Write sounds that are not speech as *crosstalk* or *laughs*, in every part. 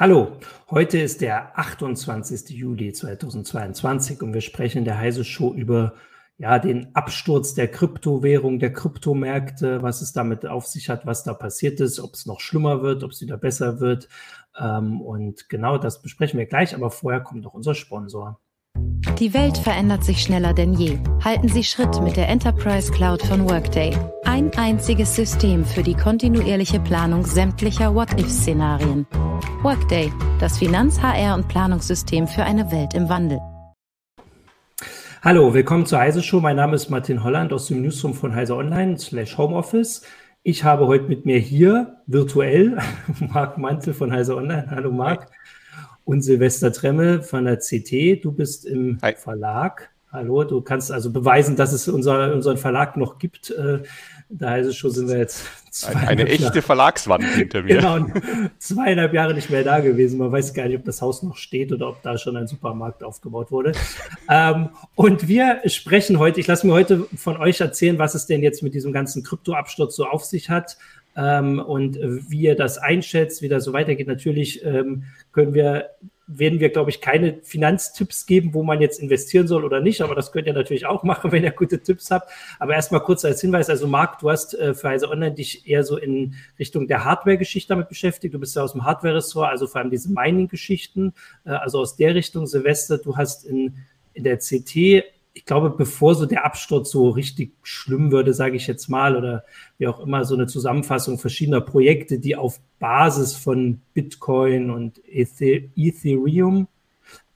Hallo, heute ist der 28. Juli 2022 und wir sprechen in der Heise Show über ja, den Absturz der Kryptowährung, der Kryptomärkte, was es damit auf sich hat, was da passiert ist, ob es noch schlimmer wird, ob es wieder besser wird. Ähm, und genau das besprechen wir gleich, aber vorher kommt noch unser Sponsor. Die Welt verändert sich schneller denn je. Halten Sie Schritt mit der Enterprise Cloud von Workday. Ein einziges System für die kontinuierliche Planung sämtlicher What-If-Szenarien. Workday, das Finanz-, HR- und Planungssystem für eine Welt im Wandel. Hallo, willkommen zur Heise Show. Mein Name ist Martin Holland aus dem Newsroom von Heise Online slash Homeoffice. Ich habe heute mit mir hier virtuell *laughs* Marc Mantel von Heise Online. Hallo Marc. Und Silvester Tremme von der CT. Du bist im Hi. Verlag. Hallo, du kannst also beweisen, dass es unser, unseren Verlag noch gibt. Äh, da heißt es schon, sind wir jetzt eine, eine echte. Verlagswand hinter mir. Genau, zweieinhalb Jahre nicht mehr da gewesen. Man weiß gar nicht, ob das Haus noch steht oder ob da schon ein Supermarkt aufgebaut wurde. ähm, und wir sprechen heute, ich lasse mir heute von euch erzählen, was es denn jetzt mit diesem ganzen Kryptoabsturz so auf sich hat. Ähm, und wie ihr das einschätzt, wie das so weitergeht. Natürlich ähm, können wir werden wir, glaube ich, keine Finanztipps geben, wo man jetzt investieren soll oder nicht. Aber das könnt ihr natürlich auch machen, *laughs* wenn ihr gute Tipps habt. Aber erstmal kurz als Hinweis. Also Marc, du hast äh, für Heise Online dich eher so in Richtung der Hardware-Geschichte damit beschäftigt. Du bist ja aus dem Hardware-Ressort, also vor allem diese Mining-Geschichten. Äh, also aus der Richtung. Silvester, du hast in, in der CT ich glaube, bevor so der Absturz so richtig schlimm würde, sage ich jetzt mal, oder wie auch immer, so eine Zusammenfassung verschiedener Projekte, die auf Basis von Bitcoin und Ethereum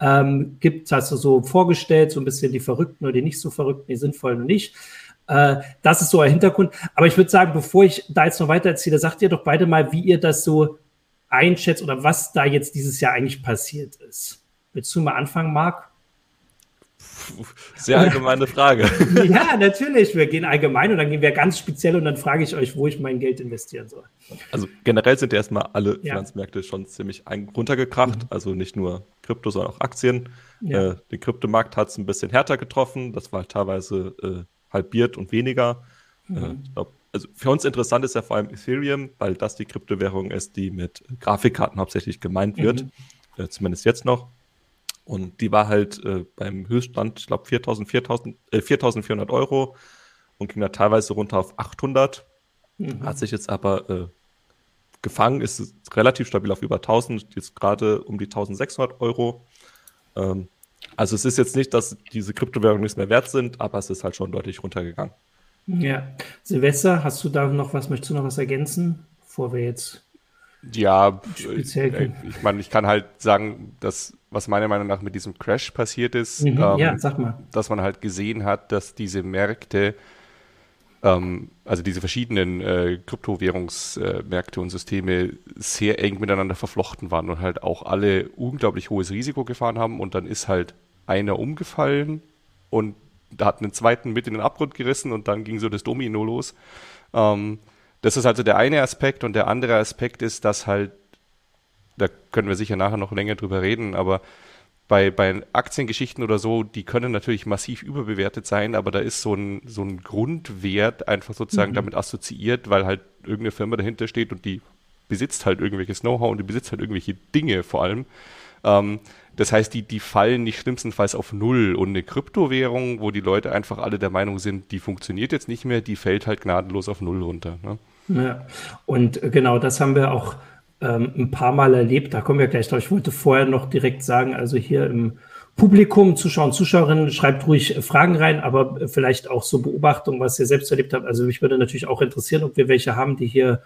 ähm, gibt, hast du so vorgestellt, so ein bisschen die Verrückten oder die nicht so Verrückten, die sinnvollen und nicht. Äh, das ist so ein Hintergrund. Aber ich würde sagen, bevor ich da jetzt noch weiter erzähle, sagt ihr doch beide mal, wie ihr das so einschätzt oder was da jetzt dieses Jahr eigentlich passiert ist. Willst du mal anfangen, Marc? Sehr allgemeine Frage. *laughs* ja, natürlich. Wir gehen allgemein und dann gehen wir ganz speziell und dann frage ich euch, wo ich mein Geld investieren soll. Also generell sind erstmal alle ja. Finanzmärkte schon ziemlich runtergekracht. Mhm. Also nicht nur Krypto, sondern auch Aktien. Ja. Äh, den Kryptomarkt hat es ein bisschen härter getroffen. Das war teilweise äh, halbiert und weniger. Mhm. Äh, ich glaub, also für uns interessant ist ja vor allem Ethereum, weil das die Kryptowährung ist, die mit Grafikkarten hauptsächlich gemeint wird. Mhm. Äh, zumindest jetzt noch. Und die war halt äh, beim Höchststand, ich glaube, 4.400 äh, 4.400 Euro und ging da teilweise runter auf 800. Mhm. Hat sich jetzt aber äh, gefangen, ist relativ stabil auf über 1.000, jetzt gerade um die 1.600 Euro. Ähm, also es ist jetzt nicht, dass diese Kryptowährungen nichts mehr wert sind, aber es ist halt schon deutlich runtergegangen. Ja. Silvester, hast du da noch was, möchtest du noch was ergänzen, bevor wir jetzt ja, speziell äh, ich meine, ich kann halt sagen, dass was meiner Meinung nach mit diesem Crash passiert ist, mhm, ähm, ja, dass man halt gesehen hat, dass diese Märkte, ähm, also diese verschiedenen äh, Kryptowährungsmärkte äh, und Systeme sehr eng miteinander verflochten waren und halt auch alle unglaublich hohes Risiko gefahren haben und dann ist halt einer umgefallen und da hat einen zweiten mit in den Abgrund gerissen und dann ging so das Domino los. Ähm, das ist also der eine Aspekt und der andere Aspekt ist, dass halt da können wir sicher nachher noch länger drüber reden, aber bei, bei Aktiengeschichten oder so, die können natürlich massiv überbewertet sein, aber da ist so ein, so ein Grundwert einfach sozusagen mhm. damit assoziiert, weil halt irgendeine Firma dahinter steht und die besitzt halt irgendwelches Know-how und die besitzt halt irgendwelche Dinge vor allem. Ähm, das heißt, die, die fallen nicht schlimmstenfalls auf Null. Und eine Kryptowährung, wo die Leute einfach alle der Meinung sind, die funktioniert jetzt nicht mehr, die fällt halt gnadenlos auf Null runter. Ne? Ja, und genau das haben wir auch ähm, ein paar Mal erlebt. Da kommen wir gleich drauf. Ich wollte vorher noch direkt sagen, also hier im Publikum, Zuschauer und Zuschauerinnen, schreibt ruhig Fragen rein, aber vielleicht auch so Beobachtungen, was ihr selbst erlebt habt. Also mich würde natürlich auch interessieren, ob wir welche haben, die hier,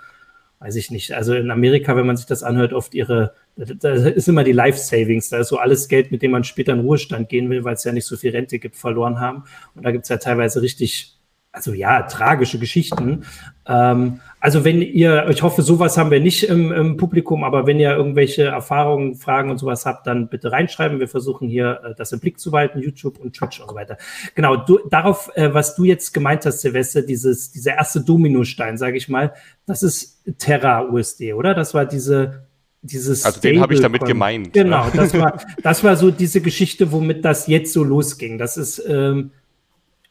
weiß ich nicht, also in Amerika, wenn man sich das anhört, oft ihre, da ist immer die Life Savings, da ist so alles Geld, mit dem man später in Ruhestand gehen will, weil es ja nicht so viel Rente gibt, verloren haben. Und da gibt es ja teilweise richtig also ja, tragische Geschichten. Ähm, also wenn ihr, ich hoffe, sowas haben wir nicht im, im, Publikum, aber wenn ihr irgendwelche Erfahrungen, Fragen und sowas habt, dann bitte reinschreiben. Wir versuchen hier äh, das im Blick zu behalten, YouTube und Twitch und so weiter. Genau, du, darauf, äh, was du jetzt gemeint hast, Silvester, dieses, dieser erste Dominostein, sage ich mal, das ist Terra USD, oder? Das war diese dieses. Also den habe ich damit gemeint. Genau, das war, *laughs* das war so diese Geschichte, womit das jetzt so losging. Das ist, ähm,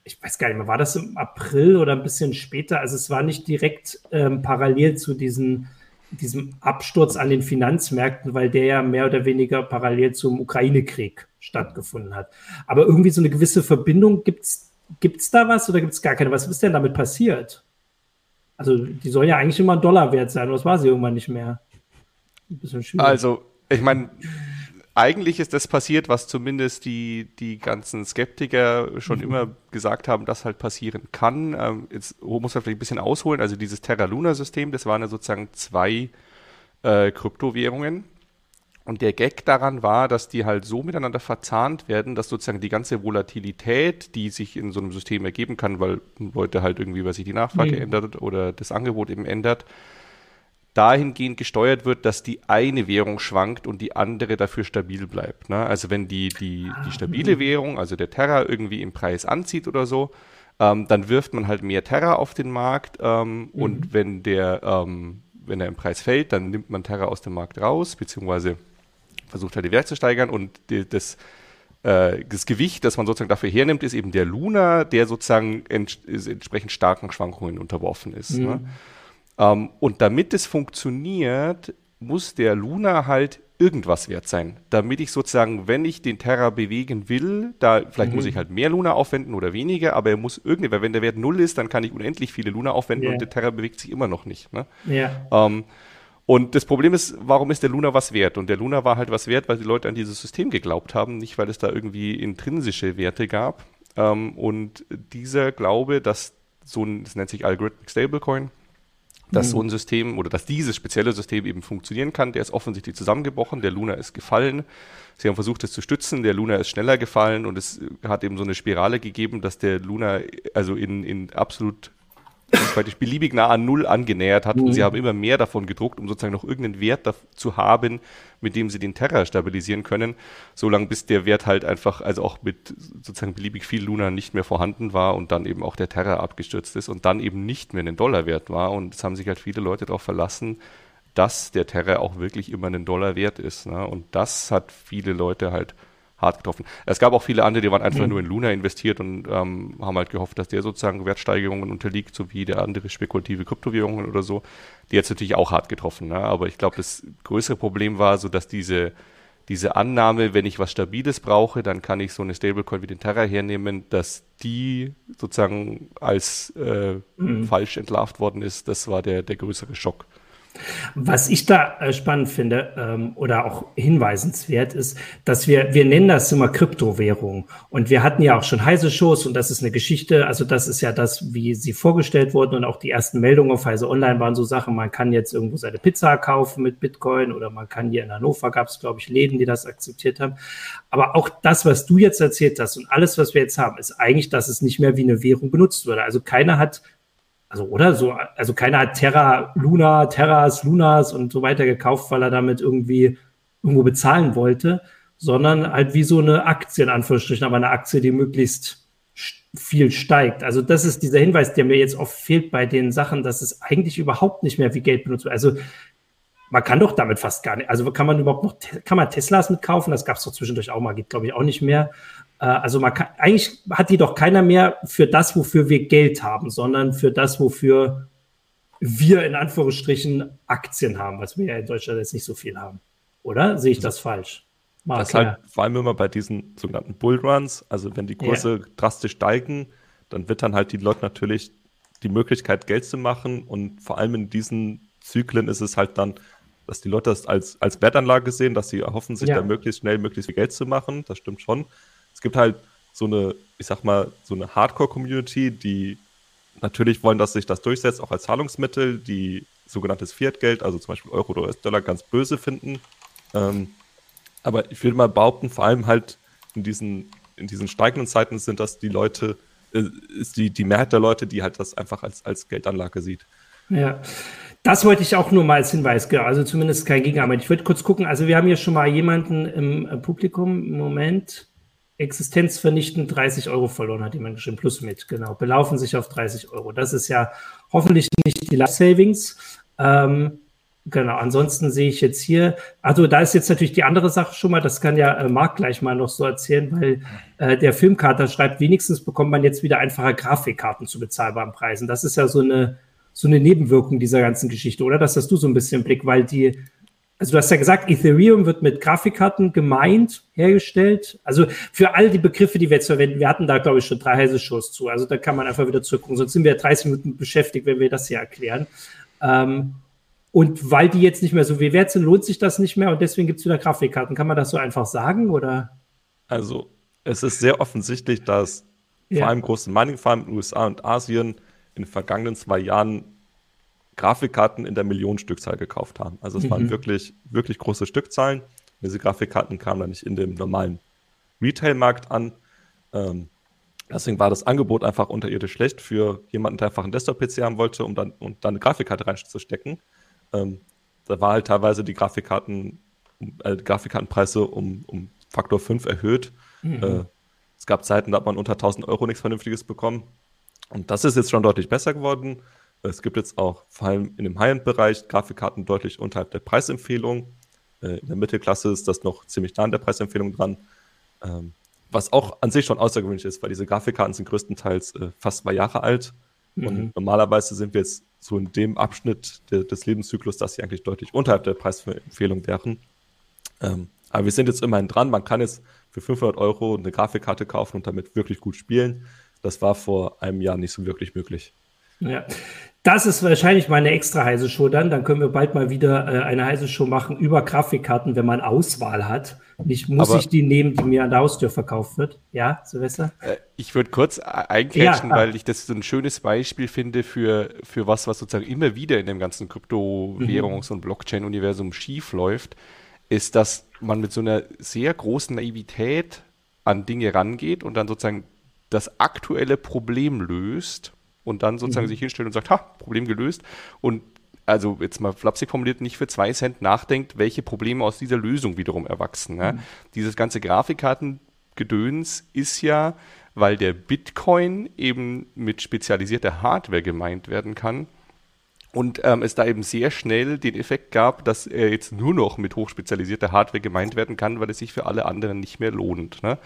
ich weiß gar nicht mehr, war das im April oder ein bisschen später? Also es war nicht direkt ähm, parallel zu diesen, diesem Absturz an den Finanzmärkten, weil der ja mehr oder weniger parallel zum Ukraine-Krieg stattgefunden hat. Aber irgendwie so eine gewisse Verbindung, gibt es da was oder gibt es gar keine? Was ist denn damit passiert? Also die soll ja eigentlich immer ein Dollar wert sein, was war sie irgendwann nicht mehr? Also, ich meine, eigentlich ist das passiert, was zumindest die, die ganzen Skeptiker schon mhm. immer gesagt haben, dass halt passieren kann. Ähm, jetzt muss man vielleicht ein bisschen ausholen. Also dieses Terra Luna System, das waren ja sozusagen zwei äh, Kryptowährungen. Und der Gag daran war, dass die halt so miteinander verzahnt werden, dass sozusagen die ganze Volatilität, die sich in so einem System ergeben kann, weil Leute halt irgendwie, weil sich die Nachfrage mhm. ändert oder das Angebot eben ändert, dahingehend gesteuert wird, dass die eine Währung schwankt und die andere dafür stabil bleibt. Ne? Also wenn die, die, die stabile ah. Währung, also der Terra, irgendwie im Preis anzieht oder so, ähm, dann wirft man halt mehr Terra auf den Markt ähm, mhm. und wenn der, ähm, wenn er im Preis fällt, dann nimmt man Terra aus dem Markt raus, beziehungsweise versucht halt die Wert zu steigern und die, das, äh, das Gewicht, das man sozusagen dafür hernimmt, ist eben der Luna, der sozusagen ents entsprechend starken Schwankungen unterworfen ist. Ne? Mhm. Ne? Ähm, und damit es funktioniert, muss der Luna halt irgendwas wert sein, damit ich sozusagen, wenn ich den Terra bewegen will, da vielleicht mhm. muss ich halt mehr Luna aufwenden oder weniger, aber er muss irgendwie, weil wenn der Wert null ist, dann kann ich unendlich viele Luna aufwenden yeah. und der Terra bewegt sich immer noch nicht. Ne? Ja. Ähm, und das Problem ist, warum ist der Luna was wert? Und der Luna war halt was wert, weil die Leute an dieses System geglaubt haben, nicht weil es da irgendwie intrinsische Werte gab. Ähm, und dieser Glaube, dass so ein, das nennt sich Algorithmic Stablecoin, dass mhm. so ein System oder dass dieses spezielle System eben funktionieren kann. Der ist offensichtlich zusammengebrochen, der Luna ist gefallen. Sie haben versucht, es zu stützen, der Luna ist schneller gefallen und es hat eben so eine Spirale gegeben, dass der Luna also in, in absolut praktisch beliebig nah an Null angenähert hat. Mhm. Und sie mhm. haben immer mehr davon gedruckt, um sozusagen noch irgendeinen Wert zu haben, mit dem sie den Terra stabilisieren können, solange bis der Wert halt einfach, also auch mit sozusagen beliebig viel Luna nicht mehr vorhanden war und dann eben auch der Terra abgestürzt ist und dann eben nicht mehr einen Dollar wert war. Und es haben sich halt viele Leute darauf verlassen, dass der Terra auch wirklich immer einen Dollar wert ist. Ne? Und das hat viele Leute halt hart getroffen. Es gab auch viele andere, die waren einfach mhm. nur in Luna investiert und ähm, haben halt gehofft, dass der sozusagen Wertsteigerungen unterliegt, so wie der andere spekulative Kryptowährungen oder so. Die hat natürlich auch hart getroffen. Ne? Aber ich glaube, das größere Problem war so, dass diese, diese Annahme, wenn ich was Stabiles brauche, dann kann ich so eine Stablecoin wie den Terra hernehmen, dass die sozusagen als äh, mhm. falsch entlarvt worden ist. Das war der, der größere Schock. Was ich da äh, spannend finde ähm, oder auch hinweisenswert ist, dass wir, wir nennen das immer Kryptowährung. Und wir hatten ja auch schon heiße Shows und das ist eine Geschichte. Also das ist ja das, wie sie vorgestellt wurden und auch die ersten Meldungen auf Heise Online waren so Sachen, man kann jetzt irgendwo seine Pizza kaufen mit Bitcoin oder man kann hier in Hannover gab es, glaube ich, Läden, die das akzeptiert haben. Aber auch das, was du jetzt erzählt hast und alles, was wir jetzt haben, ist eigentlich, dass es nicht mehr wie eine Währung benutzt wurde. Also keiner hat also oder so, also keiner hat Terra, Luna, Terras, Lunas und so weiter gekauft, weil er damit irgendwie irgendwo bezahlen wollte, sondern halt wie so eine Aktie in Anführungsstrichen, aber eine Aktie, die möglichst viel steigt. Also das ist dieser Hinweis, der mir jetzt oft fehlt bei den Sachen, dass es eigentlich überhaupt nicht mehr wie Geld benutzt wird. Also man kann doch damit fast gar nicht, also kann man überhaupt noch, kann man Teslas mitkaufen? Das gab es doch zwischendurch auch mal, geht glaube ich auch nicht mehr. Äh, also man kann, eigentlich hat die doch keiner mehr für das, wofür wir Geld haben, sondern für das, wofür wir in Anführungsstrichen Aktien haben, was wir ja in Deutschland jetzt nicht so viel haben. Oder sehe ich das falsch? Mark, das halt vor allem immer bei diesen sogenannten Bullruns, also wenn die Kurse ja. drastisch steigen, dann wird dann halt die Leute natürlich die Möglichkeit, Geld zu machen und vor allem in diesen Zyklen ist es halt dann, dass die Leute das als, als Wertanlage sehen, dass sie erhoffen, sich ja. da möglichst schnell möglichst viel Geld zu machen. Das stimmt schon es gibt halt so eine, ich sag mal, so eine Hardcore-Community, die natürlich wollen, dass sich das durchsetzt, auch als Zahlungsmittel, die sogenanntes Fiat-Geld, also zum Beispiel Euro oder US-Dollar, ganz böse finden. Ähm, aber ich würde mal behaupten, vor allem halt in diesen, in diesen steigenden Zeiten sind das die Leute, äh, ist die, die Mehrheit der Leute, die halt das einfach als, als Geldanlage sieht. Ja. Das wollte ich auch nur mal als Hinweis. Also zumindest kein Gegenarbeiten. Ich würde kurz gucken. Also wir haben hier schon mal jemanden im Publikum im Moment existenzvernichtend 30 Euro verloren, hat jemand geschrieben, plus mit, genau, belaufen sich auf 30 Euro. Das ist ja hoffentlich nicht die Life Savings. Ähm, Genau, ansonsten sehe ich jetzt hier, also da ist jetzt natürlich die andere Sache schon mal, das kann ja äh, Marc gleich mal noch so erzählen, weil äh, der Filmkater schreibt, wenigstens bekommt man jetzt wieder einfache Grafikkarten zu bezahlbaren Preisen. Das ist ja so eine, so eine Nebenwirkung dieser ganzen Geschichte, oder? Das hast du so ein bisschen im Blick, weil die, also du hast ja gesagt, Ethereum wird mit Grafikkarten gemeint, hergestellt. Also für all die Begriffe, die wir jetzt verwenden, wir hatten da, glaube ich, schon drei heiße Shows zu. Also da kann man einfach wieder zurückgucken. Sonst sind wir 30 Minuten beschäftigt, wenn wir das hier erklären. Ähm, und weil die jetzt nicht mehr so viel wert sind, lohnt sich das nicht mehr und deswegen gibt es wieder Grafikkarten. Kann man das so einfach sagen? Oder? Also, es ist sehr offensichtlich, dass ja. vor allem große Mining-Farmen in den USA und Asien in den vergangenen zwei Jahren Grafikkarten in der Millionenstückzahl gekauft haben. Also es mhm. waren wirklich, wirklich große Stückzahlen. Diese Grafikkarten kamen dann nicht in dem normalen Retail-Markt an. Ähm, deswegen war das Angebot einfach unterirdisch schlecht für jemanden, der einfach einen Desktop-PC haben wollte, um dann, und dann eine Grafikkarte reinzustecken. Ähm, da war halt teilweise die Grafikkarten, äh, Grafikkartenpreise um, um Faktor 5 erhöht. Mhm. Äh, es gab Zeiten, da hat man unter 1000 Euro nichts Vernünftiges bekommen. Und das ist jetzt schon deutlich besser geworden. Es gibt jetzt auch vor allem in dem High-End-Bereich Grafikkarten deutlich unterhalb der Preisempfehlung. Äh, in der Mittelklasse ist das noch ziemlich nah an der Preisempfehlung dran. Ähm, was auch an sich schon außergewöhnlich ist, weil diese Grafikkarten sind größtenteils äh, fast zwei Jahre alt. Mhm. Und normalerweise sind wir jetzt so in dem Abschnitt de, des Lebenszyklus, dass sie eigentlich deutlich unterhalb der Preisempfehlung wären. Ähm, aber wir sind jetzt immerhin dran. Man kann jetzt für 500 Euro eine Grafikkarte kaufen und damit wirklich gut spielen. Das war vor einem Jahr nicht so wirklich möglich. Ja, das ist wahrscheinlich mal eine extra heiße Show dann. Dann können wir bald mal wieder äh, eine heiße Show machen über Grafikkarten, wenn man Auswahl hat. Nicht muss Aber ich die nehmen, die mir an der Haustür verkauft wird. Ja, Silvester? Äh, ich würde kurz eingrätschen, ja, weil ich das so ein schönes Beispiel finde für, für was, was sozusagen immer wieder in dem ganzen Kryptowährungs- mhm. und Blockchain-Universum schief läuft, ist, dass man mit so einer sehr großen Naivität an Dinge rangeht und dann sozusagen das aktuelle Problem löst und dann sozusagen mhm. sich hinstellt und sagt, ha, Problem gelöst und also jetzt mal flapsig formuliert, nicht für zwei Cent nachdenkt, welche Probleme aus dieser Lösung wiederum erwachsen. Ne? Mhm. Dieses ganze Grafikkartengedöns ist ja, weil der Bitcoin eben mit spezialisierter Hardware gemeint werden kann, und ähm, es da eben sehr schnell den Effekt gab, dass er jetzt nur noch mit hochspezialisierter Hardware gemeint werden kann, weil es sich für alle anderen nicht mehr lohnt. Ne?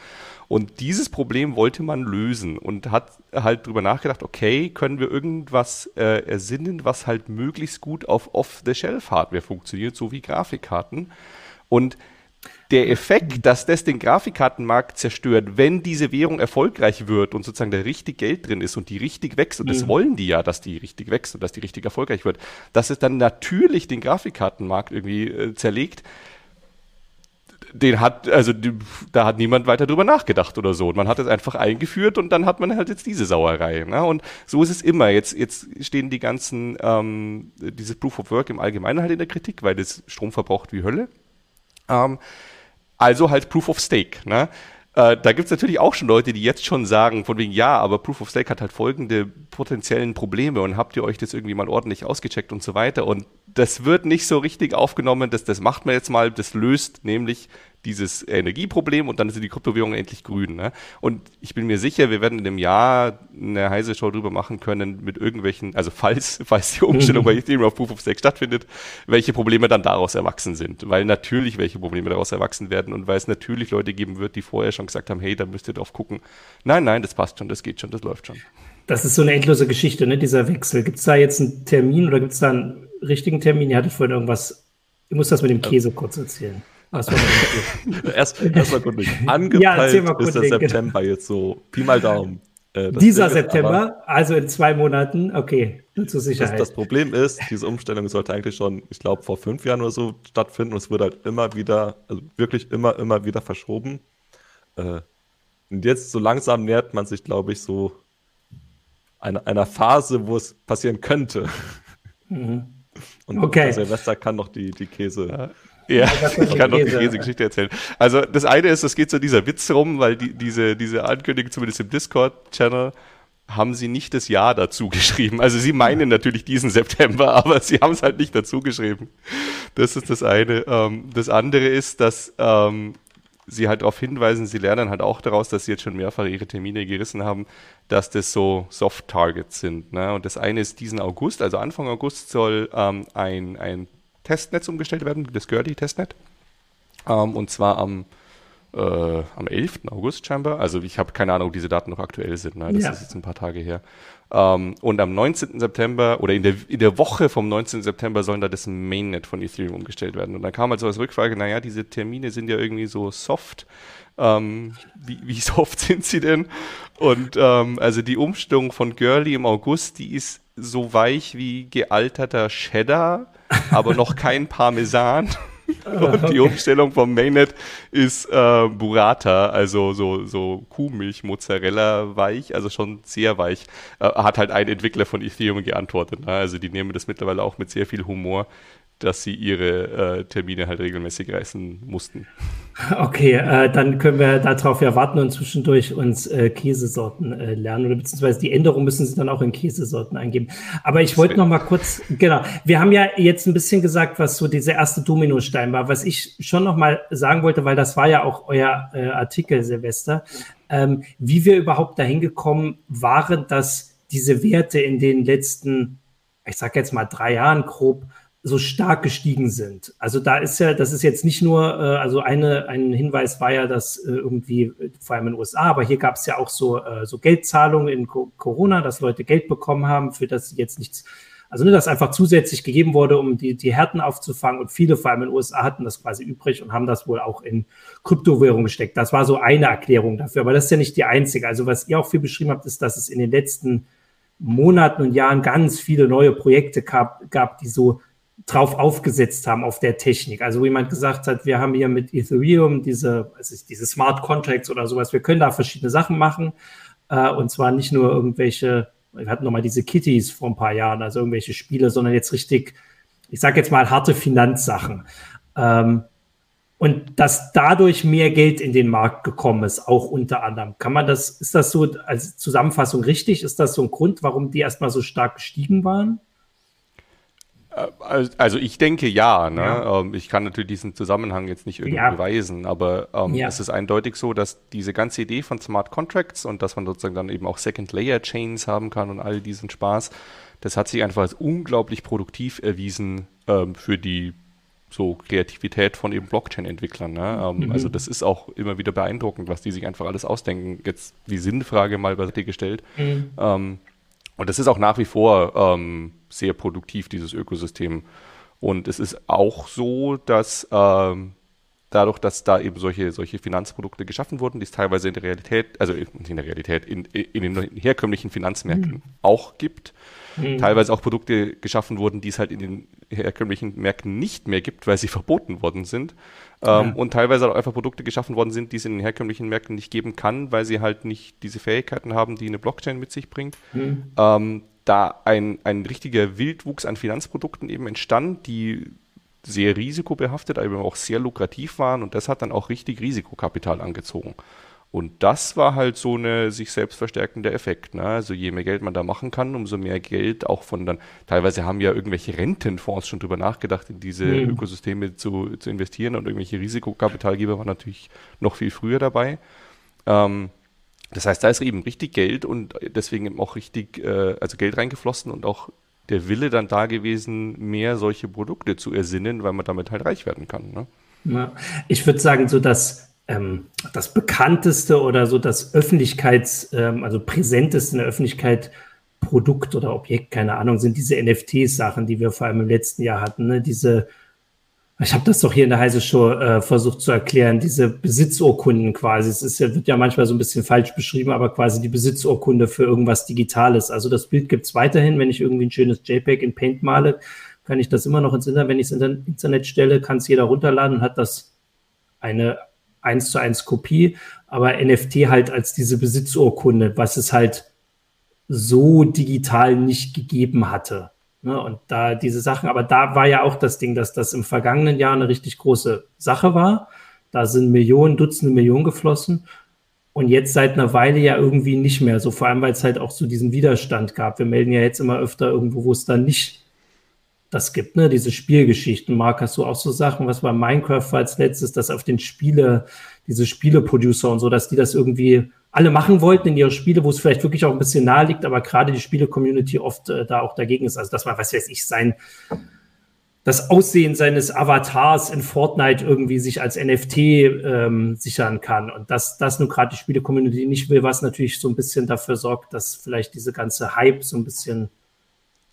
Und dieses Problem wollte man lösen und hat halt drüber nachgedacht, okay, können wir irgendwas äh, ersinnen, was halt möglichst gut auf Off-the-Shelf-Hardware funktioniert, so wie Grafikkarten. Und der Effekt, dass das den Grafikkartenmarkt zerstört, wenn diese Währung erfolgreich wird und sozusagen da richtig Geld drin ist und die richtig wächst, und das mhm. wollen die ja, dass die richtig wächst und dass die richtig erfolgreich wird, dass es dann natürlich den Grafikkartenmarkt irgendwie äh, zerlegt, den hat, also die, da hat niemand weiter drüber nachgedacht oder so. Und man hat es einfach eingeführt und dann hat man halt jetzt diese Sauerei. Ne? Und so ist es immer. Jetzt, jetzt stehen die ganzen, ähm, dieses Proof of Work im Allgemeinen halt in der Kritik, weil das Strom verbraucht wie Hölle. Ähm, also halt Proof of Stake. Ne? Äh, da gibt es natürlich auch schon Leute, die jetzt schon sagen, von wegen, ja, aber Proof of Stake hat halt folgende potenziellen Probleme und habt ihr euch das irgendwie mal ordentlich ausgecheckt und so weiter. Und das wird nicht so richtig aufgenommen, das, das macht man jetzt mal, das löst nämlich dieses Energieproblem und dann sind die Kryptowährungen endlich grün. Ne? Und ich bin mir sicher, wir werden in dem Jahr eine heiße Show drüber machen können mit irgendwelchen, also falls, *laughs* falls die Umstellung bei Ethereum auf Proof of Stake stattfindet, welche Probleme dann daraus erwachsen sind. Weil natürlich welche Probleme daraus erwachsen werden und weil es natürlich Leute geben wird, die vorher schon gesagt haben, hey, da müsst ihr drauf gucken. Nein, nein, das passt schon, das geht schon, das läuft schon. Das ist so eine endlose Geschichte, ne, dieser Wechsel. Gibt es da jetzt einen Termin oder gibt es da einen richtigen Termin? Ihr hattet vorhin irgendwas, ich muss das mit dem Käse kurz erzählen. *laughs* erst, erst mal gründlich. *laughs* Angepeilt ja, ist der September jetzt so. Pi mal Daumen. Äh, Dieser September, also in zwei Monaten, okay, zur Sicherheit. Das, das, Problem ist, diese Umstellung sollte eigentlich schon, ich glaube, vor fünf Jahren oder so stattfinden und es wurde halt immer wieder, also wirklich immer, immer wieder verschoben. Äh, und jetzt so langsam nähert man sich, glaube ich, so einer, einer Phase, wo es passieren könnte. Mhm. *laughs* Und okay. Silvester kann noch die, die Käse. Ja. Ja, *laughs* ich kann noch die Käsegeschichte erzählen. Also das eine ist, es geht so dieser Witz rum, weil die, diese, diese Ankündigung, zumindest im Discord-Channel, haben sie nicht das Jahr dazu geschrieben. Also sie meinen natürlich diesen September, *laughs* aber sie haben es halt nicht dazu geschrieben. Das ist das eine. Ähm, das andere ist, dass ähm, sie halt darauf hinweisen, sie lernen halt auch daraus, dass sie jetzt schon mehrfach ihre Termine gerissen haben, dass das so Soft-Targets sind. Ne? Und das eine ist diesen August, also Anfang August soll ähm, ein, ein Testnetz umgestellt werden, das Gurley-Testnet. Ähm, und zwar am, äh, am 11. August scheinbar. Also ich habe keine Ahnung, ob diese Daten noch aktuell sind. Ne? Das ja. ist jetzt ein paar Tage her. Ähm, und am 19. September oder in der, in der Woche vom 19. September sollen da das Mainnet von Ethereum umgestellt werden. Und dann kam also als Rückfrage, naja, diese Termine sind ja irgendwie so soft. Ähm, wie, wie, *laughs* soft sind sie denn? Und ähm, also die Umstellung von Girly im August, die ist so weich wie gealterter Cheddar, aber noch kein Parmesan. *laughs* Und die Umstellung vom Mainnet ist äh, Burrata, also so, so Kuhmilch, Mozzarella weich, also schon sehr weich. Äh, hat halt ein Entwickler von Ethereum geantwortet. Ne? Also die nehmen das mittlerweile auch mit sehr viel Humor dass sie ihre äh, Termine halt regelmäßig reißen mussten. *laughs* Okay, äh, dann können wir darauf ja warten und zwischendurch uns äh, Käsesorten äh, lernen oder beziehungsweise die Änderung müssen sie dann auch in Käsesorten eingeben. Aber ich wollte noch mal kurz, genau, wir haben ja jetzt ein bisschen gesagt, was so dieser erste Dominostein war, was ich schon noch mal sagen wollte, weil das war ja auch euer äh, Artikel, Silvester, ähm, wie wir überhaupt dahin gekommen waren, dass diese Werte in den letzten, ich sage jetzt mal drei Jahren grob, so stark gestiegen sind. Also da ist ja, das ist jetzt nicht nur, äh, also eine, ein Hinweis war ja, dass äh, irgendwie, vor allem in den USA, aber hier gab es ja auch so, äh, so Geldzahlungen in Co Corona, dass Leute Geld bekommen haben, für das sie jetzt nichts, also ne, das einfach zusätzlich gegeben wurde, um die, die Härten aufzufangen. Und viele, vor allem in den USA, hatten das quasi übrig und haben das wohl auch in Kryptowährung gesteckt. Das war so eine Erklärung dafür, aber das ist ja nicht die einzige. Also was ihr auch viel beschrieben habt, ist, dass es in den letzten Monaten und Jahren ganz viele neue Projekte gab, gab die so drauf aufgesetzt haben auf der Technik. Also wo jemand gesagt hat, wir haben hier mit Ethereum diese, also diese Smart Contracts oder sowas, wir können da verschiedene Sachen machen. Äh, und zwar nicht nur irgendwelche, wir hatten nochmal diese Kitties vor ein paar Jahren, also irgendwelche Spiele, sondern jetzt richtig, ich sage jetzt mal harte Finanzsachen. Ähm, und dass dadurch mehr Geld in den Markt gekommen ist, auch unter anderem. Kann man das, ist das so als Zusammenfassung richtig? Ist das so ein Grund, warum die erstmal so stark gestiegen waren? Also ich denke ja. Ne? ja. Ähm, ich kann natürlich diesen Zusammenhang jetzt nicht irgendwie ja. beweisen, aber ähm, ja. es ist eindeutig so, dass diese ganze Idee von Smart Contracts und dass man sozusagen dann eben auch Second Layer Chains haben kann und all diesen Spaß, das hat sich einfach als unglaublich produktiv erwiesen ähm, für die so Kreativität von eben Blockchain-Entwicklern. Ne? Ähm, mhm. Also das ist auch immer wieder beeindruckend, was die sich einfach alles ausdenken. Jetzt die Sinnfrage mal beiseite gestellt. Mhm. Ähm, und das ist auch nach wie vor ähm, sehr produktiv, dieses Ökosystem. Und es ist auch so, dass ähm, dadurch, dass da eben solche, solche Finanzprodukte geschaffen wurden, die es teilweise in der Realität, also in der Realität, in, in den herkömmlichen Finanzmärkten mhm. auch gibt, mhm. teilweise auch Produkte geschaffen wurden, die es halt in den herkömmlichen Märkten nicht mehr gibt, weil sie verboten worden sind. Ähm, ja. Und teilweise auch einfach Produkte geschaffen worden sind, die es in den herkömmlichen Märkten nicht geben kann, weil sie halt nicht diese Fähigkeiten haben, die eine Blockchain mit sich bringt. Mhm. Ähm, da ein, ein richtiger Wildwuchs an Finanzprodukten eben entstand, die sehr risikobehaftet, aber auch sehr lukrativ waren und das hat dann auch richtig Risikokapital angezogen. Und das war halt so eine sich selbst verstärkende Effekt. Ne? Also je mehr Geld man da machen kann, umso mehr Geld auch von dann, teilweise haben ja irgendwelche Rentenfonds schon drüber nachgedacht, in diese mhm. Ökosysteme zu, zu investieren und irgendwelche Risikokapitalgeber waren natürlich noch viel früher dabei. Ähm, das heißt, da ist eben richtig Geld und deswegen eben auch richtig, äh, also Geld reingeflossen und auch der Wille dann da gewesen, mehr solche Produkte zu ersinnen, weil man damit halt reich werden kann. Ne? Ja, ich würde sagen, so dass ähm, das bekannteste oder so das Öffentlichkeits, ähm, also präsenteste in der Öffentlichkeit Produkt oder Objekt, keine Ahnung, sind diese NFT-Sachen, die wir vor allem im letzten Jahr hatten. Ne? Diese ich habe das doch hier in der Heise Show äh, versucht zu erklären, diese Besitzurkunden quasi. Es ist wird ja manchmal so ein bisschen falsch beschrieben, aber quasi die Besitzurkunde für irgendwas Digitales. Also das Bild gibt's weiterhin. Wenn ich irgendwie ein schönes JPEG in Paint male, kann ich das immer noch ins Internet, wenn ich es in Internet stelle, kann es jeder runterladen und hat das eine eins zu eins Kopie, aber NFT halt als diese Besitzurkunde, was es halt so digital nicht gegeben hatte. Ne, und da diese Sachen, aber da war ja auch das Ding, dass das im vergangenen Jahr eine richtig große Sache war. Da sind Millionen, Dutzende Millionen geflossen. Und jetzt seit einer Weile ja irgendwie nicht mehr. So vor allem, weil es halt auch so diesen Widerstand gab. Wir melden ja jetzt immer öfter irgendwo, wo es dann nicht das gibt, ne? Diese Spielgeschichten. Marc, hast du auch so Sachen, was bei Minecraft war als letztes, dass auf den Spiele, diese Spieleproducer und so, dass die das irgendwie alle machen wollten in ihre Spiele, wo es vielleicht wirklich auch ein bisschen nahe liegt, aber gerade die Spiele-Community oft äh, da auch dagegen ist. Also dass man, was weiß ich, sein das Aussehen seines Avatars in Fortnite irgendwie sich als NFT ähm, sichern kann. Und dass das nun gerade die Spiele-Community nicht will, was natürlich so ein bisschen dafür sorgt, dass vielleicht diese ganze Hype so ein bisschen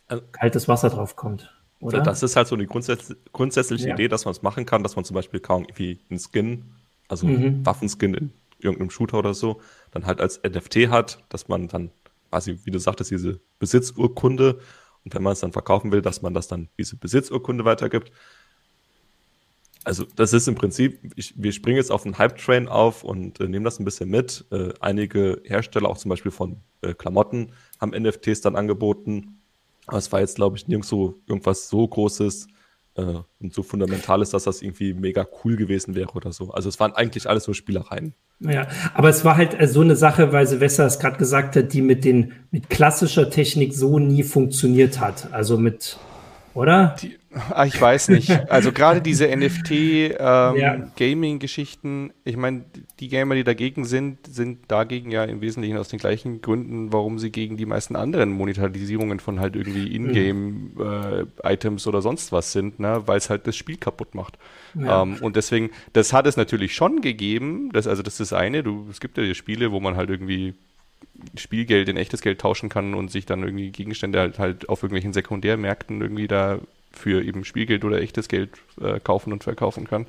also kaltes Wasser drauf kommt. Oder? Das ist halt so eine grundsätz grundsätzliche ja. Idee, dass man es machen kann, dass man zum Beispiel kaum irgendwie einen Skin, also mhm. Waffenskin in irgendeinem Shooter oder so, dann halt als NFT hat, dass man dann quasi, wie du sagtest, diese Besitzurkunde und wenn man es dann verkaufen will, dass man das dann diese Besitzurkunde weitergibt. Also das ist im Prinzip, ich, wir springen jetzt auf den Hype-Train auf und äh, nehmen das ein bisschen mit. Äh, einige Hersteller, auch zum Beispiel von äh, Klamotten, haben NFTs dann angeboten. Aber es war jetzt, glaube ich, nirgendwo irgendwas so Großes äh, und so Fundamentales, dass das irgendwie mega cool gewesen wäre oder so. Also es waren eigentlich alles so Spielereien. Ja, aber es war halt äh, so eine Sache, weil Silvester es gerade gesagt hat, die mit den mit klassischer Technik so nie funktioniert hat. Also mit, oder? Die, ach, ich weiß nicht. Also gerade diese *laughs* NFT-Gaming-Geschichten, ähm, ja. ich meine, die Gamer, die dagegen sind, sind dagegen ja im Wesentlichen aus den gleichen Gründen, warum sie gegen die meisten anderen Monetarisierungen von halt irgendwie Ingame-Items mhm. äh, oder sonst was sind, ne? weil es halt das Spiel kaputt macht. Ja. Ähm, und deswegen, das hat es natürlich schon gegeben. Das, also, das ist das eine. Du, es gibt ja Spiele, wo man halt irgendwie Spielgeld in echtes Geld tauschen kann und sich dann irgendwie Gegenstände halt, halt auf irgendwelchen Sekundärmärkten irgendwie da für eben Spielgeld oder echtes Geld äh, kaufen und verkaufen kann.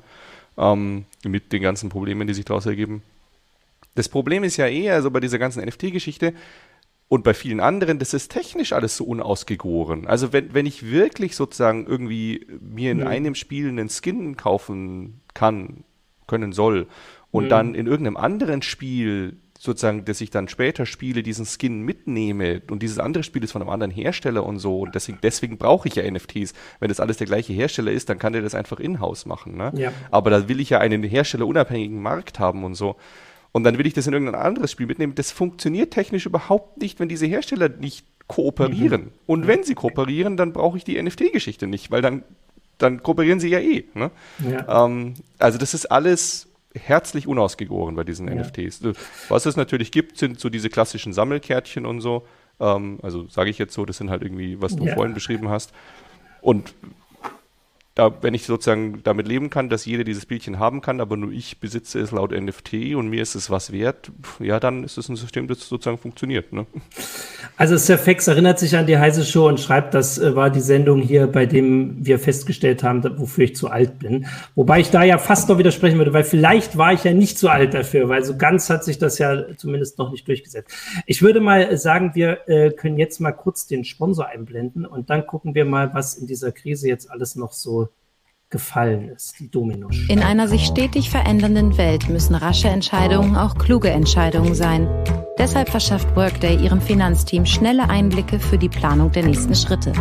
Ähm, mit den ganzen Problemen, die sich daraus ergeben. Das Problem ist ja eher, also bei dieser ganzen NFT-Geschichte, und bei vielen anderen, das ist technisch alles so unausgegoren. Also wenn, wenn ich wirklich sozusagen irgendwie mir in mhm. einem Spiel einen Skin kaufen kann, können soll und mhm. dann in irgendeinem anderen Spiel sozusagen, dass ich dann später spiele, diesen Skin mitnehme und dieses andere Spiel ist von einem anderen Hersteller und so und deswegen, deswegen brauche ich ja NFTs. Wenn das alles der gleiche Hersteller ist, dann kann der das einfach in-house machen. Ne? Ja. Aber da will ich ja einen herstellerunabhängigen Markt haben und so. Und dann will ich das in irgendein anderes Spiel mitnehmen. Das funktioniert technisch überhaupt nicht, wenn diese Hersteller nicht kooperieren. Mhm. Und wenn sie kooperieren, dann brauche ich die NFT-Geschichte nicht, weil dann, dann kooperieren sie ja eh. Ne? Ja. Ähm, also das ist alles herzlich unausgegoren bei diesen ja. NFTs. Was es natürlich gibt, sind so diese klassischen Sammelkärtchen und so. Ähm, also sage ich jetzt so, das sind halt irgendwie, was du ja. vorhin beschrieben hast. Und da, wenn ich sozusagen damit leben kann, dass jeder dieses Bildchen haben kann, aber nur ich besitze es laut NFT und mir ist es was wert, ja, dann ist es ein System, das sozusagen funktioniert. Ne? Also Surfex erinnert sich an die heiße Show und schreibt, das äh, war die Sendung hier, bei dem wir festgestellt haben, wofür ich zu alt bin. Wobei ich da ja fast noch widersprechen würde, weil vielleicht war ich ja nicht zu alt dafür, weil so ganz hat sich das ja zumindest noch nicht durchgesetzt. Ich würde mal sagen, wir äh, können jetzt mal kurz den Sponsor einblenden und dann gucken wir mal, was in dieser Krise jetzt alles noch so gefallen ist, die Dominos. In einer sich stetig verändernden Welt müssen rasche Entscheidungen auch kluge Entscheidungen sein. Deshalb verschafft Workday ihrem Finanzteam schnelle Einblicke für die Planung der nächsten Schritte.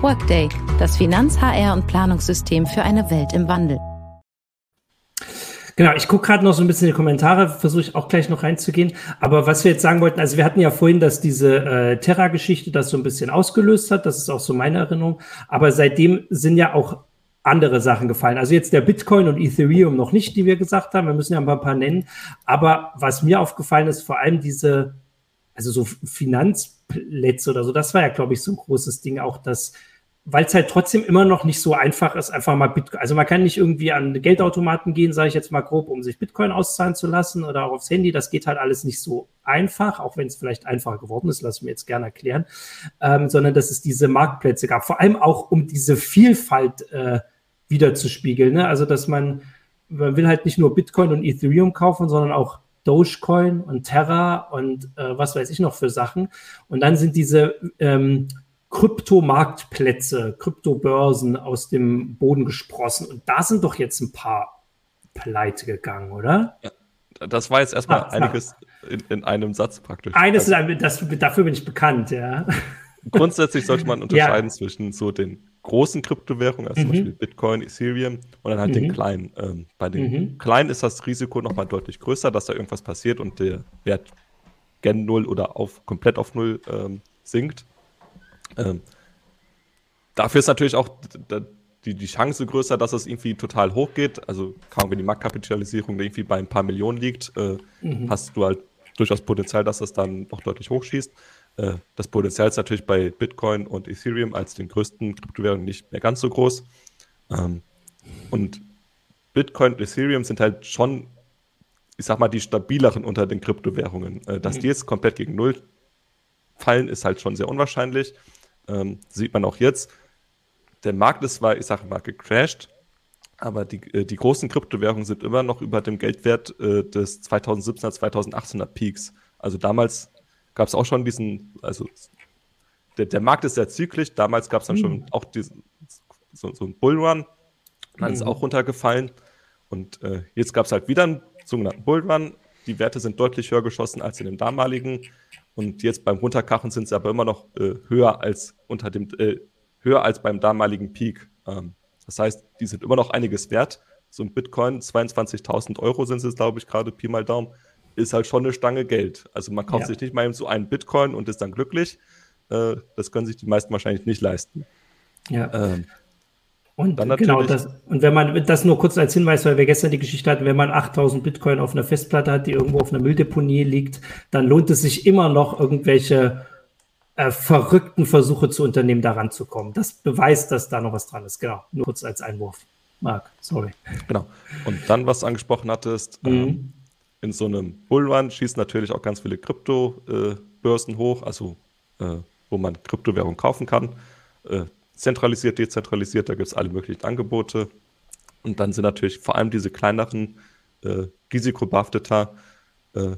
Workday, das Finanz-, HR- und Planungssystem für eine Welt im Wandel. Genau, ich gucke gerade noch so ein bisschen die Kommentare, versuche ich auch gleich noch reinzugehen. Aber was wir jetzt sagen wollten, also wir hatten ja vorhin, dass diese äh, Terra-Geschichte das so ein bisschen ausgelöst hat, das ist auch so meine Erinnerung. Aber seitdem sind ja auch andere Sachen gefallen. Also jetzt der Bitcoin und Ethereum noch nicht, die wir gesagt haben. Wir müssen ja ein paar nennen. Aber was mir aufgefallen ist, vor allem diese, also so Finanzplätze oder so, das war ja, glaube ich, so ein großes Ding auch, dass weil es halt trotzdem immer noch nicht so einfach ist, einfach mal Bitcoin. Also man kann nicht irgendwie an Geldautomaten gehen, sage ich jetzt mal grob, um sich Bitcoin auszahlen zu lassen oder auch aufs Handy. Das geht halt alles nicht so einfach, auch wenn es vielleicht einfacher geworden ist, lass mir jetzt gerne erklären, ähm, sondern dass es diese Marktplätze gab. Vor allem auch um diese Vielfalt äh, wiederzuspiegeln. Ne? Also, dass man, man will halt nicht nur Bitcoin und Ethereum kaufen, sondern auch Dogecoin und Terra und äh, was weiß ich noch für Sachen. Und dann sind diese ähm, Kryptomarktplätze, Kryptobörsen aus dem Boden gesprossen. Und da sind doch jetzt ein paar pleite gegangen, oder? Ja, das war jetzt erstmal ah, einiges in, in, einem Satz praktisch. Eines, also, das, dafür bin ich bekannt, ja. Grundsätzlich sollte man *laughs* unterscheiden ja. zwischen so den großen Kryptowährungen, also mhm. zum Beispiel Bitcoin, Ethereum und dann halt mhm. den kleinen. Ähm, bei den mhm. kleinen ist das Risiko nochmal deutlich größer, dass da irgendwas passiert und der Wert gen Null oder auf komplett auf Null ähm, sinkt. Ähm, dafür ist natürlich auch die, die Chance größer, dass es irgendwie total hoch geht. Also kaum wenn die Marktkapitalisierung irgendwie bei ein paar Millionen liegt, äh, mhm. hast du halt durchaus Potenzial, dass es dann noch deutlich hochschießt. Äh, das Potenzial ist natürlich bei Bitcoin und Ethereum als den größten Kryptowährungen nicht mehr ganz so groß. Ähm, und Bitcoin und Ethereum sind halt schon, ich sag mal, die stabileren unter den Kryptowährungen. Äh, dass mhm. die jetzt komplett gegen Null fallen, ist halt schon sehr unwahrscheinlich. Ähm, sieht man auch jetzt. Der Markt ist zwar, ich sage mal, gecrashed, aber die, äh, die großen Kryptowährungen sind immer noch über dem Geldwert äh, des 2017er, 2018er Peaks. Also damals gab es auch schon diesen, also der, der Markt ist sehr zyklisch. Damals gab es dann mhm. schon auch diesen, so, so einen Bullrun. Dann mhm. ist auch runtergefallen. Und äh, jetzt gab es halt wieder einen sogenannten Bullrun. Die Werte sind deutlich höher geschossen als in dem damaligen. Und jetzt beim Runterkachen sind sie aber immer noch äh, höher als unter dem, äh, höher als beim damaligen Peak. Ähm, das heißt, die sind immer noch einiges wert. So ein Bitcoin, 22.000 Euro sind es, glaube ich, gerade Pi mal Daumen, ist halt schon eine Stange Geld. Also man kauft ja. sich nicht mal eben so einen Bitcoin und ist dann glücklich. Äh, das können sich die meisten wahrscheinlich nicht leisten. Ja. Ähm, und genau das. Und wenn man das nur kurz als Hinweis, weil wir gestern die Geschichte hatten, wenn man 8000 Bitcoin auf einer Festplatte hat, die irgendwo auf einer Mülldeponie liegt, dann lohnt es sich immer noch irgendwelche äh, verrückten Versuche zu unternehmen, daran zu kommen. Das beweist, dass da noch was dran ist. Genau. Nur kurz als Einwurf. Marc, sorry. Genau. Und dann, was du angesprochen hattest, mhm. ähm, in so einem Bullrun schießen natürlich auch ganz viele Kryptobörsen äh, hoch, also äh, wo man Kryptowährung kaufen kann. Äh, zentralisiert, dezentralisiert, da gibt es alle möglichen Angebote. Und dann sind natürlich vor allem diese kleineren, äh, risikobehafteter, äh,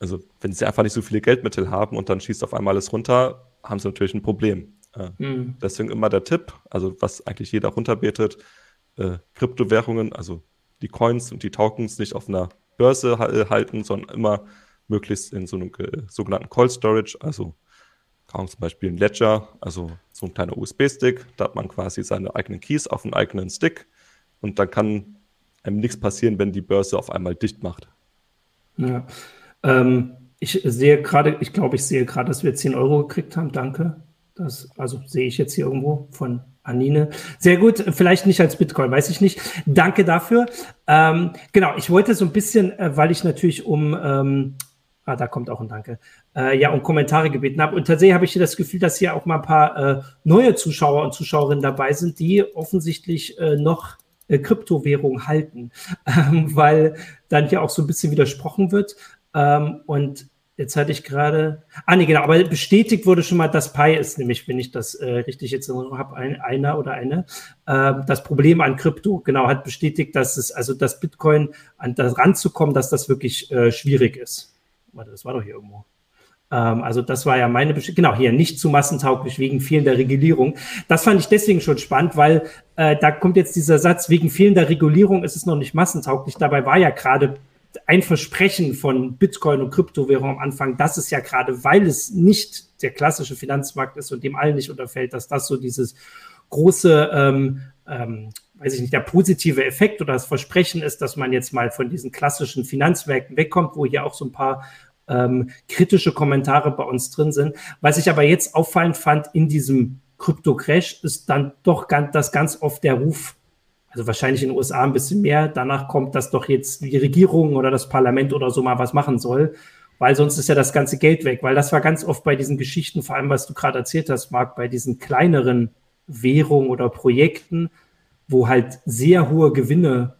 also wenn sie einfach nicht so viele Geldmittel haben und dann schießt auf einmal alles runter, haben sie natürlich ein Problem. Äh, mhm. Deswegen immer der Tipp, also was eigentlich jeder runterbetet, äh, Kryptowährungen, also die Coins und die Tokens nicht auf einer Börse halten, sondern immer möglichst in so einem sogenannten Cold Storage, also kaum zum Beispiel ein Ledger, also so ein kleiner USB-Stick. Da hat man quasi seine eigenen Keys auf einem eigenen Stick und dann kann einem nichts passieren, wenn die Börse auf einmal dicht macht. Ja. Ähm, ich sehe gerade, ich glaube, ich sehe gerade, dass wir 10 Euro gekriegt haben. Danke. Das, also sehe ich jetzt hier irgendwo von Anine. Sehr gut, vielleicht nicht als Bitcoin, weiß ich nicht. Danke dafür. Ähm, genau, ich wollte so ein bisschen, äh, weil ich natürlich um ähm, Ah, da kommt auch ein Danke. Äh, ja, um Kommentare gebeten habe. Und tatsächlich habe ich das Gefühl, dass hier auch mal ein paar äh, neue Zuschauer und Zuschauerinnen dabei sind, die offensichtlich äh, noch äh, Kryptowährung halten, *laughs* ähm, weil dann hier auch so ein bisschen widersprochen wird. Ähm, und jetzt hatte ich gerade, ah nee, genau, aber bestätigt wurde schon mal, dass Pi ist, nämlich, wenn ich das äh, richtig jetzt habe, ein, einer oder eine, äh, das Problem an Krypto, genau, hat bestätigt, dass es, also das Bitcoin an das ranzukommen, dass das wirklich äh, schwierig ist. Warte, das war doch hier irgendwo. Ähm, also das war ja meine Bestimmung. Genau, hier nicht zu massentauglich wegen fehlender Regulierung. Das fand ich deswegen schon spannend, weil äh, da kommt jetzt dieser Satz, wegen fehlender Regulierung ist es noch nicht massentauglich. Dabei war ja gerade ein Versprechen von Bitcoin und Kryptowährung am Anfang, dass es ja gerade, weil es nicht der klassische Finanzmarkt ist und dem allen nicht unterfällt, dass das so dieses große ähm, ähm, weiß ich nicht, der positive Effekt oder das Versprechen ist, dass man jetzt mal von diesen klassischen Finanzmärkten wegkommt, wo hier auch so ein paar ähm, kritische Kommentare bei uns drin sind. Was ich aber jetzt auffallend fand in diesem Krypto-Crash, ist dann doch ganz, das ganz oft der Ruf, also wahrscheinlich in den USA ein bisschen mehr, danach kommt, dass doch jetzt die Regierung oder das Parlament oder so mal was machen soll, weil sonst ist ja das ganze Geld weg, weil das war ganz oft bei diesen Geschichten, vor allem was du gerade erzählt hast, Marc, bei diesen kleineren Währungen oder Projekten, wo halt sehr hohe Gewinne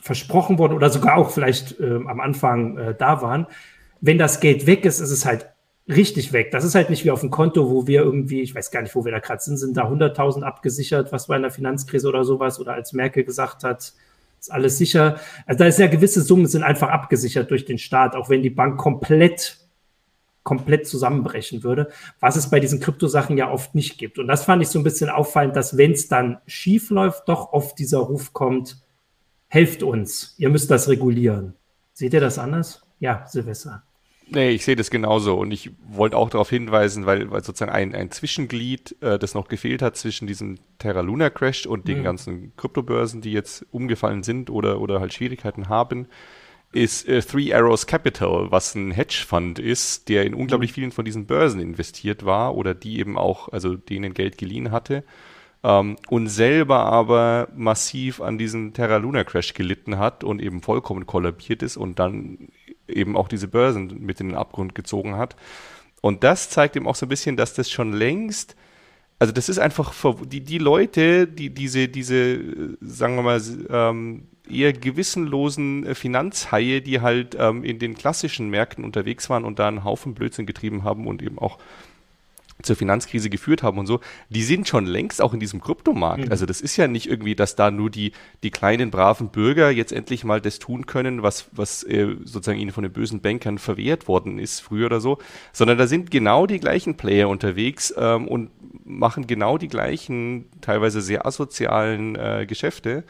versprochen wurden oder sogar auch vielleicht äh, am Anfang äh, da waren. Wenn das Geld weg ist, ist es halt richtig weg. Das ist halt nicht wie auf dem Konto, wo wir irgendwie, ich weiß gar nicht, wo wir da gerade sind, sind da 100.000 abgesichert, was war in der Finanzkrise oder sowas, oder als Merkel gesagt hat, ist alles sicher. Also da ist ja gewisse Summen sind einfach abgesichert durch den Staat, auch wenn die Bank komplett komplett zusammenbrechen würde, was es bei diesen Kryptosachen ja oft nicht gibt. Und das fand ich so ein bisschen auffallend, dass wenn es dann schief läuft, doch oft dieser Ruf kommt, helft uns, ihr müsst das regulieren. Seht ihr das anders? Ja, Silvester. Nee, ich sehe das genauso und ich wollte auch darauf hinweisen, weil, weil sozusagen ein, ein Zwischenglied, äh, das noch gefehlt hat zwischen diesem Terra Luna Crash und den mhm. ganzen Kryptobörsen, die jetzt umgefallen sind oder, oder halt Schwierigkeiten haben, ist äh, Three Arrows Capital, was ein Hedgefonds ist, der in unglaublich mhm. vielen von diesen Börsen investiert war oder die eben auch, also denen Geld geliehen hatte ähm, und selber aber massiv an diesem Terra Luna Crash gelitten hat und eben vollkommen kollabiert ist und dann eben auch diese Börsen mit in den Abgrund gezogen hat. Und das zeigt eben auch so ein bisschen, dass das schon längst also das ist einfach die, die Leute, die diese, diese, sagen wir mal, ähm, eher gewissenlosen Finanzhaie, die halt ähm, in den klassischen Märkten unterwegs waren und da einen Haufen Blödsinn getrieben haben und eben auch zur Finanzkrise geführt haben und so, die sind schon längst auch in diesem Kryptomarkt. Mhm. Also das ist ja nicht irgendwie, dass da nur die, die kleinen, braven Bürger jetzt endlich mal das tun können, was, was äh, sozusagen ihnen von den bösen Bankern verwehrt worden ist früher oder so, sondern da sind genau die gleichen Player unterwegs ähm, und machen genau die gleichen, teilweise sehr asozialen äh, Geschäfte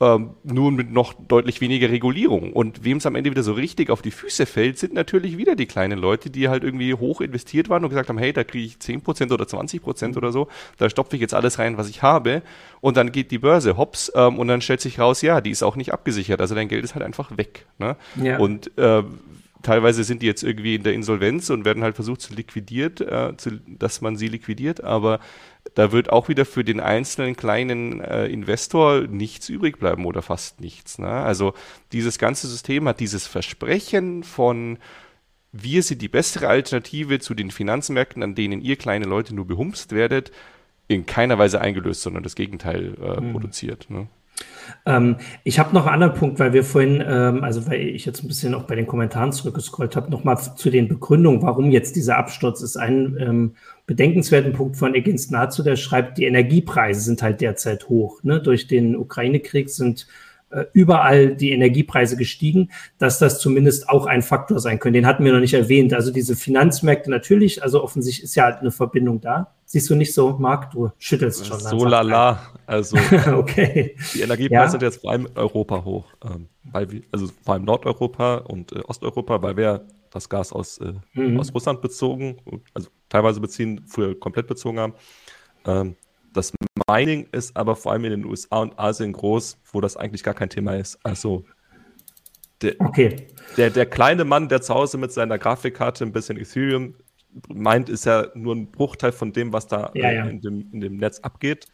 ähm, nur mit noch deutlich weniger Regulierung. Und wem es am Ende wieder so richtig auf die Füße fällt, sind natürlich wieder die kleinen Leute, die halt irgendwie hoch investiert waren und gesagt haben, hey, da kriege ich 10% oder 20% oder so, da stopfe ich jetzt alles rein, was ich habe. Und dann geht die Börse hops ähm, und dann stellt sich raus, ja, die ist auch nicht abgesichert. Also dein Geld ist halt einfach weg. Ne? Ja. Und äh, teilweise sind die jetzt irgendwie in der Insolvenz und werden halt versucht zu liquidiert, äh, zu, dass man sie liquidiert, aber da wird auch wieder für den einzelnen kleinen äh, Investor nichts übrig bleiben oder fast nichts. Ne? Also dieses ganze System hat dieses Versprechen von wir sind die bessere Alternative zu den Finanzmärkten, an denen ihr kleine Leute nur behumst werdet, in keiner Weise eingelöst, sondern das Gegenteil äh, mhm. produziert. Ne? Ähm, ich habe noch einen anderen Punkt, weil wir vorhin, ähm, also weil ich jetzt ein bisschen auch bei den Kommentaren zurückgescrollt habe, nochmal zu den Begründungen, warum jetzt dieser Absturz ist. Ein ähm, bedenkenswerten Punkt von Egins Nazu, der schreibt, die Energiepreise sind halt derzeit hoch. Ne? Durch den Ukraine-Krieg sind überall die Energiepreise gestiegen, dass das zumindest auch ein Faktor sein könnte. Den hatten wir noch nicht erwähnt. Also diese Finanzmärkte natürlich, also offensichtlich ist ja halt eine Verbindung da. Siehst du nicht so, Marc? Du schüttelst schon. So lala. Also *laughs* okay. die Energiepreise ja. sind jetzt vor allem in Europa hoch. Ähm, weil wir, also vor allem Nordeuropa und äh, Osteuropa, weil wir das Gas aus, äh, mhm. aus Russland bezogen, also teilweise beziehen, früher komplett bezogen haben. Ähm, das Mining ist aber vor allem in den USA und Asien groß, wo das eigentlich gar kein Thema ist. Also der, okay. der, der kleine Mann, der zu Hause mit seiner Grafikkarte ein bisschen Ethereum meint, ist ja nur ein Bruchteil von dem, was da ja, ja. In, dem, in dem Netz abgeht.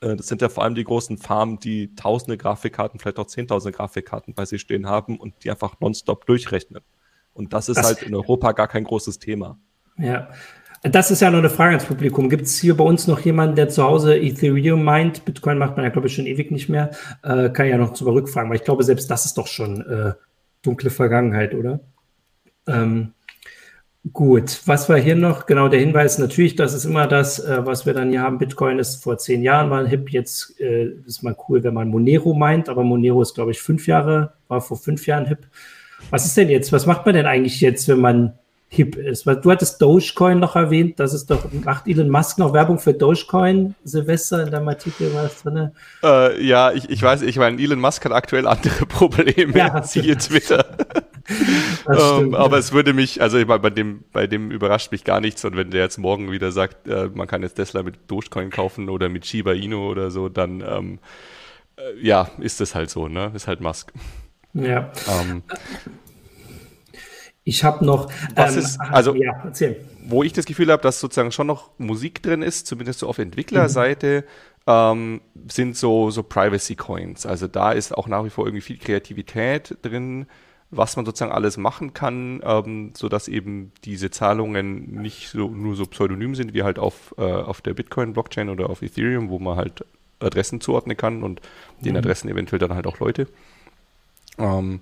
Äh, das sind ja vor allem die großen Farmen, die tausende Grafikkarten, vielleicht auch zehntausende Grafikkarten bei sich stehen haben und die einfach nonstop durchrechnen. Und das ist das, halt in Europa gar kein großes Thema. Ja, das ist ja noch eine Frage ans Publikum. Gibt es hier bei uns noch jemanden, der zu Hause Ethereum meint? Bitcoin macht man ja, glaube ich, schon ewig nicht mehr. Äh, kann ja noch zurückfragen, weil ich glaube, selbst das ist doch schon äh, dunkle Vergangenheit, oder? Ähm, gut, was war hier noch? Genau, der Hinweis natürlich, das ist immer das, äh, was wir dann hier haben. Bitcoin ist vor zehn Jahren mal hip. Jetzt äh, ist mal cool, wenn man Monero meint, aber Monero ist, glaube ich, fünf Jahre, war vor fünf Jahren hip. Was ist denn jetzt? Was macht man denn eigentlich jetzt, wenn man hip ist. Weil du hattest Dogecoin noch erwähnt, das ist doch, macht Elon Musk noch Werbung für Dogecoin, Silvester, in deinem Artikel war das drin? Äh, ja, ich, ich weiß, ich meine, Elon Musk hat aktuell andere *laughs* Probleme, ja, siehe Twitter. *laughs* ähm, aber es würde mich, also ich meine, bei dem, bei dem überrascht mich gar nichts und wenn der jetzt morgen wieder sagt, äh, man kann jetzt Tesla mit Dogecoin kaufen oder mit Shiba Inu oder so, dann ähm, äh, ja, ist das halt so, ne? Ist halt Musk. Ja. Ähm, ich habe noch. Was ähm, ist, also, ja, erzähl. wo ich das Gefühl habe, dass sozusagen schon noch Musik drin ist, zumindest so auf Entwicklerseite, mhm. ähm, sind so, so Privacy Coins. Also da ist auch nach wie vor irgendwie viel Kreativität drin, was man sozusagen alles machen kann, ähm, sodass eben diese Zahlungen nicht so, nur so pseudonym sind wie halt auf, äh, auf der Bitcoin-Blockchain oder auf Ethereum, wo man halt Adressen zuordnen kann und den mhm. Adressen eventuell dann halt auch Leute. Ähm,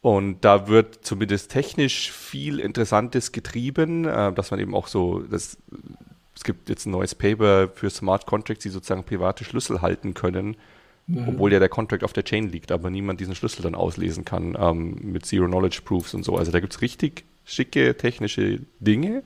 und da wird zumindest technisch viel Interessantes getrieben, äh, dass man eben auch so, das, es gibt jetzt ein neues Paper für Smart Contracts, die sozusagen private Schlüssel halten können, mhm. obwohl ja der Contract auf der Chain liegt, aber niemand diesen Schlüssel dann auslesen kann ähm, mit Zero Knowledge Proofs und so. Also da gibt es richtig schicke technische Dinge.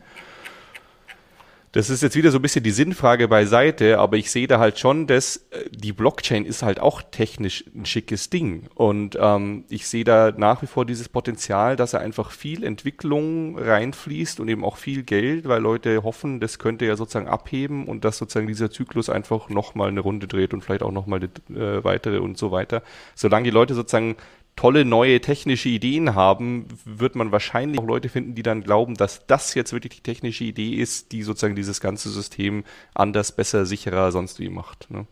Das ist jetzt wieder so ein bisschen die Sinnfrage beiseite, aber ich sehe da halt schon, dass äh, die Blockchain ist halt auch technisch ein schickes Ding. Und ähm, ich sehe da nach wie vor dieses Potenzial, dass er einfach viel Entwicklung reinfließt und eben auch viel Geld, weil Leute hoffen, das könnte ja sozusagen abheben und dass sozusagen dieser Zyklus einfach nochmal eine Runde dreht und vielleicht auch nochmal eine äh, weitere und so weiter. Solange die Leute sozusagen tolle neue technische Ideen haben, wird man wahrscheinlich auch Leute finden, die dann glauben, dass das jetzt wirklich die technische Idee ist, die sozusagen dieses ganze System anders, besser, sicherer, sonst wie macht. Ne?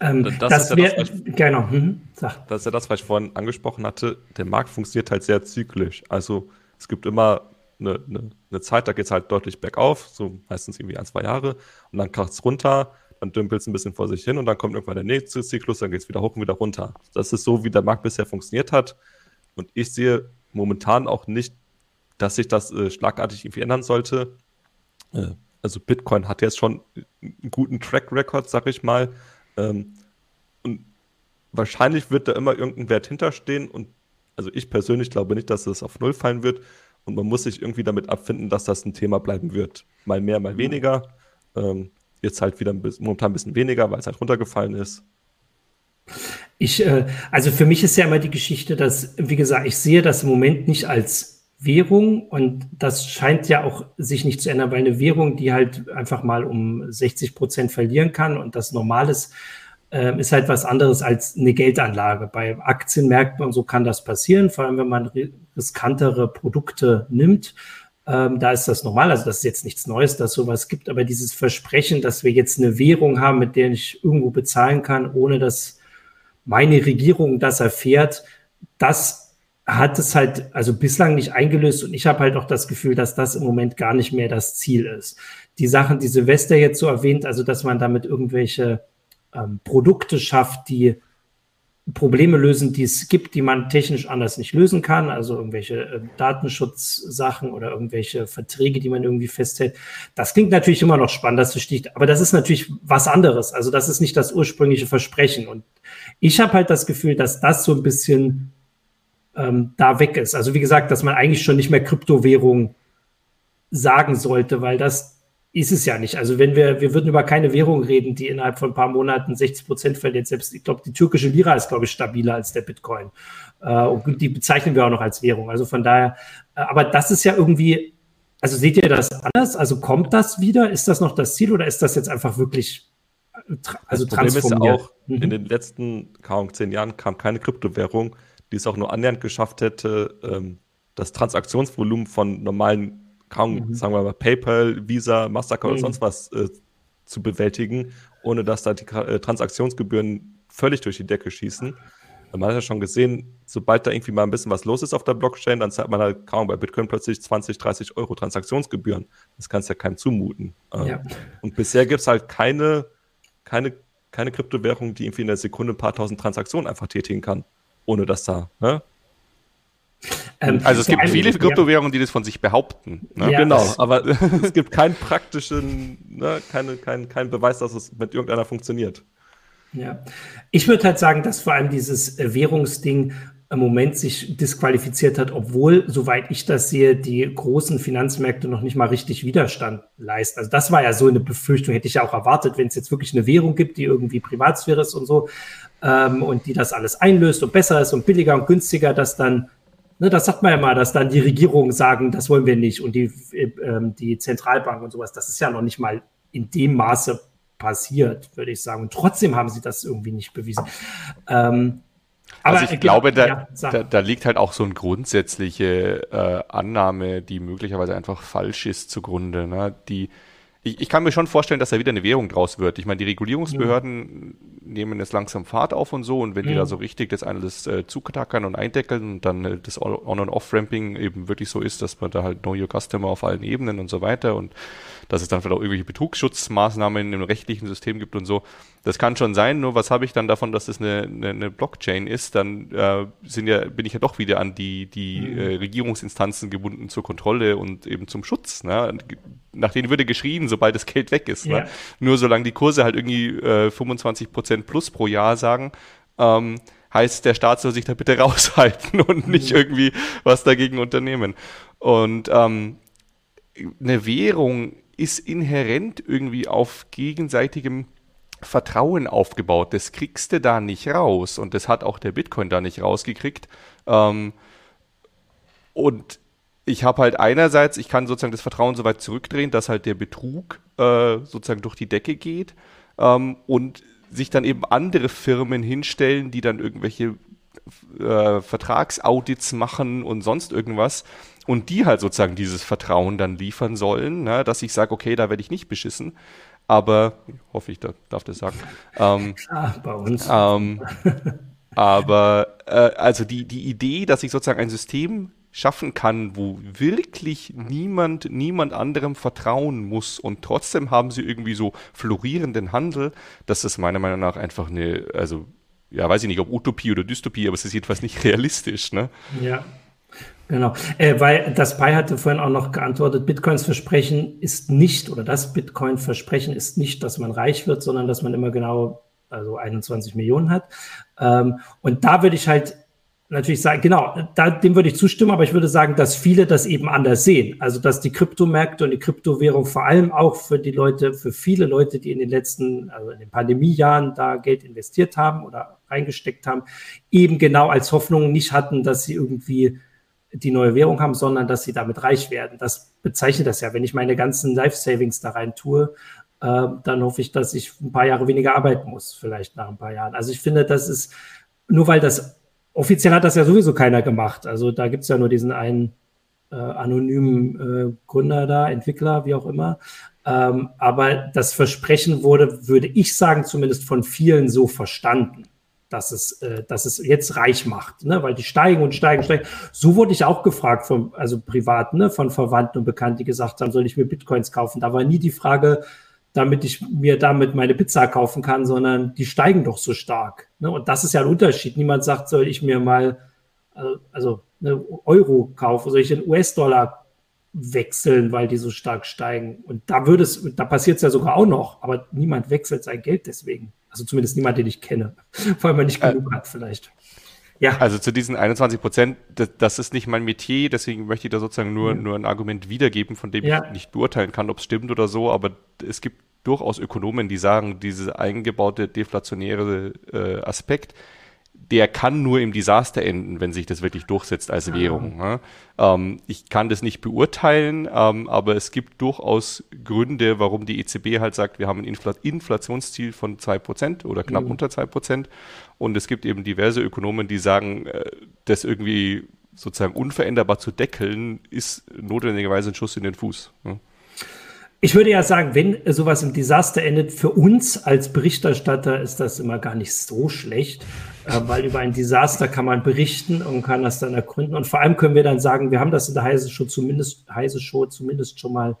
Ähm, das, das, ist ja das, ich, genau. Mhm. das ist ja das, was ich vorhin angesprochen hatte. Der Markt funktioniert halt sehr zyklisch. Also es gibt immer eine, eine, eine Zeit, da geht es halt deutlich bergauf, so meistens irgendwie ein, zwei Jahre, und dann kracht es runter, dann dümpelt es ein bisschen vor sich hin und dann kommt irgendwann der nächste Zyklus, dann geht es wieder hoch und wieder runter. Das ist so, wie der Markt bisher funktioniert hat. Und ich sehe momentan auch nicht, dass sich das äh, schlagartig irgendwie ändern sollte. Äh, also Bitcoin hat jetzt schon einen guten Track Record, sag ich mal. Ähm, und wahrscheinlich wird da immer irgendein Wert hinterstehen und also ich persönlich glaube nicht, dass es auf Null fallen wird und man muss sich irgendwie damit abfinden, dass das ein Thema bleiben wird. Mal mehr, mal weniger. Ähm, jetzt halt wieder ein bisschen, momentan ein bisschen weniger, weil es halt runtergefallen ist. Ich, äh, also für mich ist ja immer die Geschichte, dass, wie gesagt, ich sehe das im Moment nicht als Währung und das scheint ja auch sich nicht zu ändern, weil eine Währung, die halt einfach mal um 60 Prozent verlieren kann und das Normales äh, ist halt was anderes als eine Geldanlage. Bei Aktienmärkten und so kann das passieren, vor allem wenn man riskantere Produkte nimmt. Ähm, da ist das normal, also das ist jetzt nichts Neues, dass sowas gibt, aber dieses Versprechen, dass wir jetzt eine Währung haben, mit der ich irgendwo bezahlen kann, ohne dass meine Regierung das erfährt, das hat es halt also bislang nicht eingelöst. Und ich habe halt auch das Gefühl, dass das im Moment gar nicht mehr das Ziel ist. Die Sachen, die Silvester jetzt so erwähnt, also dass man damit irgendwelche ähm, Produkte schafft, die Probleme lösen, die es gibt, die man technisch anders nicht lösen kann, also irgendwelche äh, Datenschutzsachen oder irgendwelche Verträge, die man irgendwie festhält. Das klingt natürlich immer noch spannend, das verstehe ich, aber das ist natürlich was anderes. Also das ist nicht das ursprüngliche Versprechen. Und ich habe halt das Gefühl, dass das so ein bisschen ähm, da weg ist. Also wie gesagt, dass man eigentlich schon nicht mehr Kryptowährung sagen sollte, weil das ist es ja nicht. Also wenn wir, wir würden über keine Währung reden, die innerhalb von ein paar Monaten 60 Prozent verliert. Selbst, ich glaube, die türkische Lira ist, glaube ich, stabiler als der Bitcoin. Äh, und die bezeichnen wir auch noch als Währung. Also von daher, äh, aber das ist ja irgendwie, also seht ihr das anders? Also kommt das wieder? Ist das noch das Ziel oder ist das jetzt einfach wirklich äh, also das Problem ist ja auch, mhm. in den letzten kaum zehn Jahren kam keine Kryptowährung, die es auch nur annähernd geschafft hätte, ähm, das Transaktionsvolumen von normalen kaum, mhm. sagen wir mal, PayPal, Visa, Mastercard mhm. oder sonst was äh, zu bewältigen, ohne dass da die äh, Transaktionsgebühren völlig durch die Decke schießen. Man hat ja schon gesehen, sobald da irgendwie mal ein bisschen was los ist auf der Blockchain, dann zahlt man halt kaum bei Bitcoin plötzlich 20, 30 Euro Transaktionsgebühren. Das kannst ja keinem zumuten. Ähm, ja. Und bisher gibt es halt keine, keine, keine Kryptowährung, die irgendwie in der Sekunde ein paar tausend Transaktionen einfach tätigen kann, ohne dass da ne, ähm, also es gibt viele Kryptowährungen, die das von sich behaupten. Ne? Ja, genau, aber *laughs* es gibt keinen praktischen, ne, keine, kein, kein Beweis, dass es mit irgendeiner funktioniert. Ja, ich würde halt sagen, dass vor allem dieses äh, Währungsding im Moment sich disqualifiziert hat, obwohl, soweit ich das sehe, die großen Finanzmärkte noch nicht mal richtig Widerstand leisten. Also das war ja so eine Befürchtung, hätte ich ja auch erwartet, wenn es jetzt wirklich eine Währung gibt, die irgendwie Privatsphäre ist und so, ähm, und die das alles einlöst und besser ist und billiger und günstiger, dass dann Ne, das sagt man ja mal, dass dann die Regierungen sagen, das wollen wir nicht und die, äh, die Zentralbank und sowas. Das ist ja noch nicht mal in dem Maße passiert, würde ich sagen. Und trotzdem haben sie das irgendwie nicht bewiesen. Ähm, aber also ich glaube, da, ja, da, da, liegt halt auch so eine grundsätzliche äh, Annahme, die möglicherweise einfach falsch ist zugrunde. Ne? Die, ich, ich, kann mir schon vorstellen, dass da wieder eine Währung draus wird. Ich meine, die Regulierungsbehörden ja. nehmen jetzt langsam Fahrt auf und so und wenn ja. die da so richtig das alles äh, zukatackern und eindeckeln und dann äh, das On- und Off-Ramping eben wirklich so ist, dass man da halt Know Your Customer auf allen Ebenen und so weiter und dass es dann vielleicht auch irgendwelche Betrugsschutzmaßnahmen im rechtlichen System gibt und so. Das kann schon sein, nur was habe ich dann davon, dass das eine, eine, eine Blockchain ist? Dann äh, sind ja, bin ich ja doch wieder an die, die mhm. äh, Regierungsinstanzen gebunden zur Kontrolle und eben zum Schutz. Ne? Nach denen würde geschrien, sobald das Geld weg ist. Ne? Ja. Ne? Nur solange die Kurse halt irgendwie äh, 25 Prozent plus pro Jahr sagen, ähm, heißt, der Staat soll sich da bitte *laughs* raushalten und nicht mhm. irgendwie was dagegen unternehmen. Und ähm, eine Währung ist inhärent irgendwie auf gegenseitigem Vertrauen aufgebaut. Das kriegst du da nicht raus. Und das hat auch der Bitcoin da nicht rausgekriegt. Ähm, und ich habe halt einerseits, ich kann sozusagen das Vertrauen so weit zurückdrehen, dass halt der Betrug äh, sozusagen durch die Decke geht ähm, und sich dann eben andere Firmen hinstellen, die dann irgendwelche äh, Vertragsaudits machen und sonst irgendwas und die halt sozusagen dieses Vertrauen dann liefern sollen, ne, dass ich sage, okay, da werde ich nicht beschissen. Aber, hoffe ich, da, darf das sagen. Ähm, Klar, bei uns. Ähm, aber, äh, also die, die Idee, dass ich sozusagen ein System schaffen kann, wo wirklich niemand, niemand anderem vertrauen muss und trotzdem haben sie irgendwie so florierenden Handel, das ist meiner Meinung nach einfach eine, also ja, weiß ich nicht, ob Utopie oder Dystopie, aber es ist jedenfalls nicht realistisch, ne? Ja. Genau, äh, weil das Pi hatte vorhin auch noch geantwortet, Bitcoins Versprechen ist nicht, oder das Bitcoin-Versprechen ist nicht, dass man reich wird, sondern dass man immer genau, also 21 Millionen hat. Ähm, und da würde ich halt natürlich sagen, genau, da, dem würde ich zustimmen, aber ich würde sagen, dass viele das eben anders sehen. Also, dass die Kryptomärkte und die Kryptowährung vor allem auch für die Leute, für viele Leute, die in den letzten, also in den Pandemiejahren da Geld investiert haben oder reingesteckt haben, eben genau als Hoffnung nicht hatten, dass sie irgendwie die neue Währung haben, sondern dass sie damit reich werden. Das bezeichnet das ja. Wenn ich meine ganzen Life Savings da rein tue, äh, dann hoffe ich, dass ich ein paar Jahre weniger arbeiten muss, vielleicht nach ein paar Jahren. Also ich finde, das ist, nur weil das offiziell hat das ja sowieso keiner gemacht. Also da gibt es ja nur diesen einen äh, anonymen äh, Gründer da, Entwickler, wie auch immer. Ähm, aber das Versprechen wurde, würde ich sagen, zumindest von vielen so verstanden, dass es, äh, dass es jetzt reich macht, ne? weil die steigen und steigen, steigen. So wurde ich auch gefragt, von, also privat, ne? von Verwandten und Bekannten, die gesagt haben, soll ich mir Bitcoins kaufen? Da war nie die Frage, damit ich mir damit meine Pizza kaufen kann, sondern die steigen doch so stark. Ne? Und das ist ja ein Unterschied. Niemand sagt, soll ich mir mal äh, also eine Euro kaufen, soll ich in US-Dollar wechseln, weil die so stark steigen. Und da würde es, da passiert es ja sogar auch noch, aber niemand wechselt sein Geld deswegen. Also zumindest niemand, den ich kenne, weil man nicht genug äh, hat vielleicht. Ja. Also zu diesen 21 Prozent, das, das, ist nicht mein Metier, deswegen möchte ich da sozusagen nur, ja. nur ein Argument wiedergeben, von dem ja. ich nicht beurteilen kann, ob es stimmt oder so, aber es gibt durchaus Ökonomen, die sagen, dieser eingebaute deflationäre äh, Aspekt, der kann nur im Desaster enden, wenn sich das wirklich durchsetzt als Währung. Ja. Ähm, ich kann das nicht beurteilen, ähm, aber es gibt durchaus Gründe, warum die EZB halt sagt, wir haben ein Infl Inflationsziel von 2% oder knapp mhm. unter 2%. Und es gibt eben diverse Ökonomen, die sagen, äh, das irgendwie sozusagen unveränderbar zu deckeln, ist notwendigerweise ein Schuss in den Fuß. Ja. Ich würde ja sagen, wenn sowas im Desaster endet, für uns als Berichterstatter ist das immer gar nicht so schlecht, weil über ein Desaster kann man berichten und kann das dann ergründen. Und vor allem können wir dann sagen, wir haben das in der Heise Show zumindest, Heise Show zumindest schon mal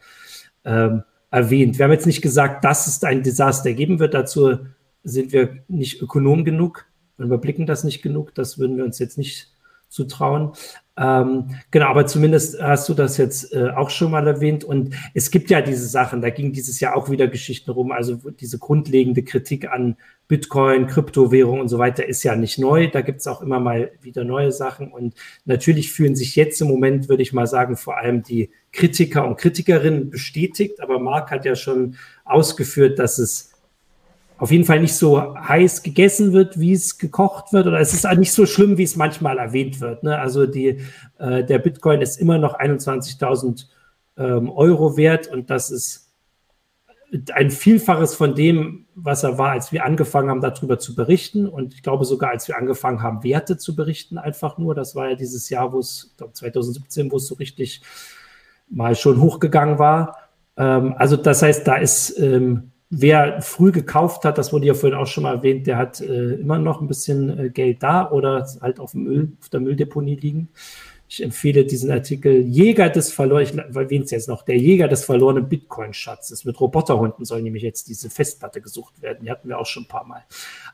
ähm, erwähnt. Wir haben jetzt nicht gesagt, dass es ein Desaster geben wird. Dazu sind wir nicht ökonom genug und überblicken das nicht genug. Das würden wir uns jetzt nicht zutrauen. Ähm, genau, aber zumindest hast du das jetzt äh, auch schon mal erwähnt. Und es gibt ja diese Sachen, da ging dieses Jahr auch wieder Geschichten rum. Also diese grundlegende Kritik an Bitcoin, Kryptowährung und so weiter ist ja nicht neu. Da gibt es auch immer mal wieder neue Sachen. Und natürlich fühlen sich jetzt im Moment, würde ich mal sagen, vor allem die Kritiker und Kritikerinnen bestätigt. Aber Marc hat ja schon ausgeführt, dass es auf jeden Fall nicht so heiß gegessen wird, wie es gekocht wird, oder es ist nicht so schlimm, wie es manchmal erwähnt wird. Ne? Also die, äh, der Bitcoin ist immer noch 21.000 ähm, Euro wert und das ist ein Vielfaches von dem, was er war, als wir angefangen haben, darüber zu berichten. Und ich glaube sogar, als wir angefangen haben, Werte zu berichten, einfach nur. Das war ja dieses Jahr, wo es, ich glaube 2017, wo es so richtig mal schon hochgegangen war. Ähm, also das heißt, da ist ähm, wer früh gekauft hat, das wurde ja vorhin auch schon mal erwähnt, der hat äh, immer noch ein bisschen äh, Geld da oder halt auf, Müll, auf der Mülldeponie liegen. Ich empfehle diesen Artikel Jäger des verlorenen, es jetzt noch, der Jäger des verlorenen Bitcoin-Schatzes. Mit Roboterhunden soll nämlich jetzt diese Festplatte gesucht werden. Die hatten wir auch schon ein paar Mal.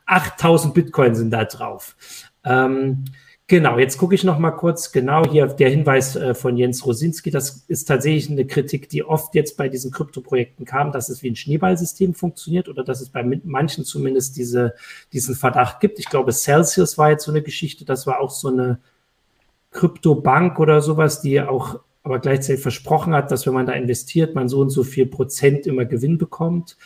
8000 Bitcoin sind da drauf. Ähm, Genau, jetzt gucke ich noch mal kurz. Genau hier der Hinweis äh, von Jens Rosinski. Das ist tatsächlich eine Kritik, die oft jetzt bei diesen Kryptoprojekten kam, dass es wie ein Schneeballsystem funktioniert oder dass es bei manchen zumindest diese, diesen Verdacht gibt. Ich glaube, Celsius war jetzt so eine Geschichte. Das war auch so eine Kryptobank oder sowas, die auch aber gleichzeitig versprochen hat, dass wenn man da investiert, man so und so viel Prozent immer Gewinn bekommt.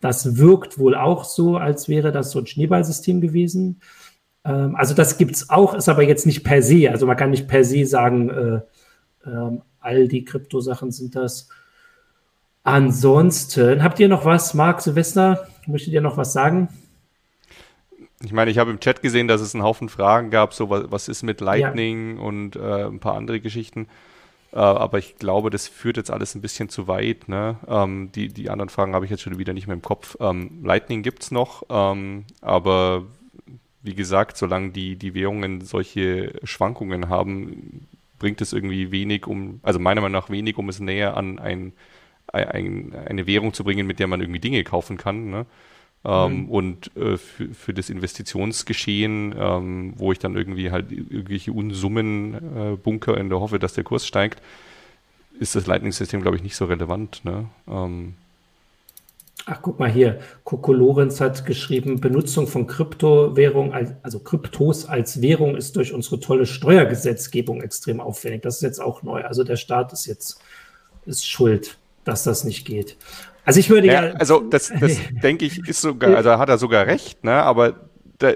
Das wirkt wohl auch so, als wäre das so ein Schneeballsystem gewesen. Ähm, also das gibt es auch, ist aber jetzt nicht per se. Also man kann nicht per se sagen, äh, äh, all die Kryptosachen sind das. Ansonsten, habt ihr noch was, Marc, Silvester? Möchtet ihr noch was sagen? Ich meine, ich habe im Chat gesehen, dass es einen Haufen Fragen gab, so was, was ist mit Lightning ja. und äh, ein paar andere Geschichten. Äh, aber ich glaube, das führt jetzt alles ein bisschen zu weit. Ne? Ähm, die, die anderen Fragen habe ich jetzt schon wieder nicht mehr im Kopf. Ähm, Lightning gibt es noch, ähm, aber wie gesagt, solange die, die Währungen solche Schwankungen haben, bringt es irgendwie wenig, um, also meiner Meinung nach wenig, um es näher an ein, ein, eine Währung zu bringen, mit der man irgendwie Dinge kaufen kann. Ne? Ähm, mhm. Und äh, für, für das Investitionsgeschehen, ähm, wo ich dann irgendwie halt irgendwelche Unsummen äh, bunker in der Hoffe, dass der Kurs steigt, ist das Lightning-System, glaube ich, nicht so relevant. Ne? Ähm, Ach, guck mal hier. Coco Lorenz hat geschrieben, Benutzung von Kryptowährung, also Kryptos als Währung ist durch unsere tolle Steuergesetzgebung extrem aufwendig. Das ist jetzt auch neu. Also der Staat ist jetzt ist schuld, dass das nicht geht. Also ich würde ja. ja also das, das *laughs* denke ich, ist sogar, also hat er sogar recht, ne? Aber da,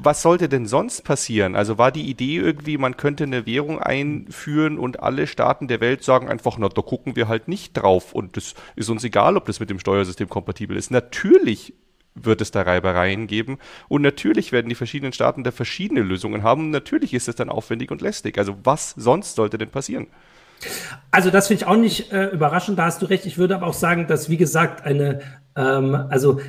was sollte denn sonst passieren? Also war die Idee irgendwie, man könnte eine Währung einführen und alle Staaten der Welt sagen einfach, na, da gucken wir halt nicht drauf und das ist uns egal, ob das mit dem Steuersystem kompatibel ist. Natürlich wird es da Reibereien geben und natürlich werden die verschiedenen Staaten da verschiedene Lösungen haben natürlich ist es dann aufwendig und lästig. Also was sonst sollte denn passieren? Also das finde ich auch nicht äh, überraschend, da hast du recht. Ich würde aber auch sagen, dass, wie gesagt, eine, ähm, also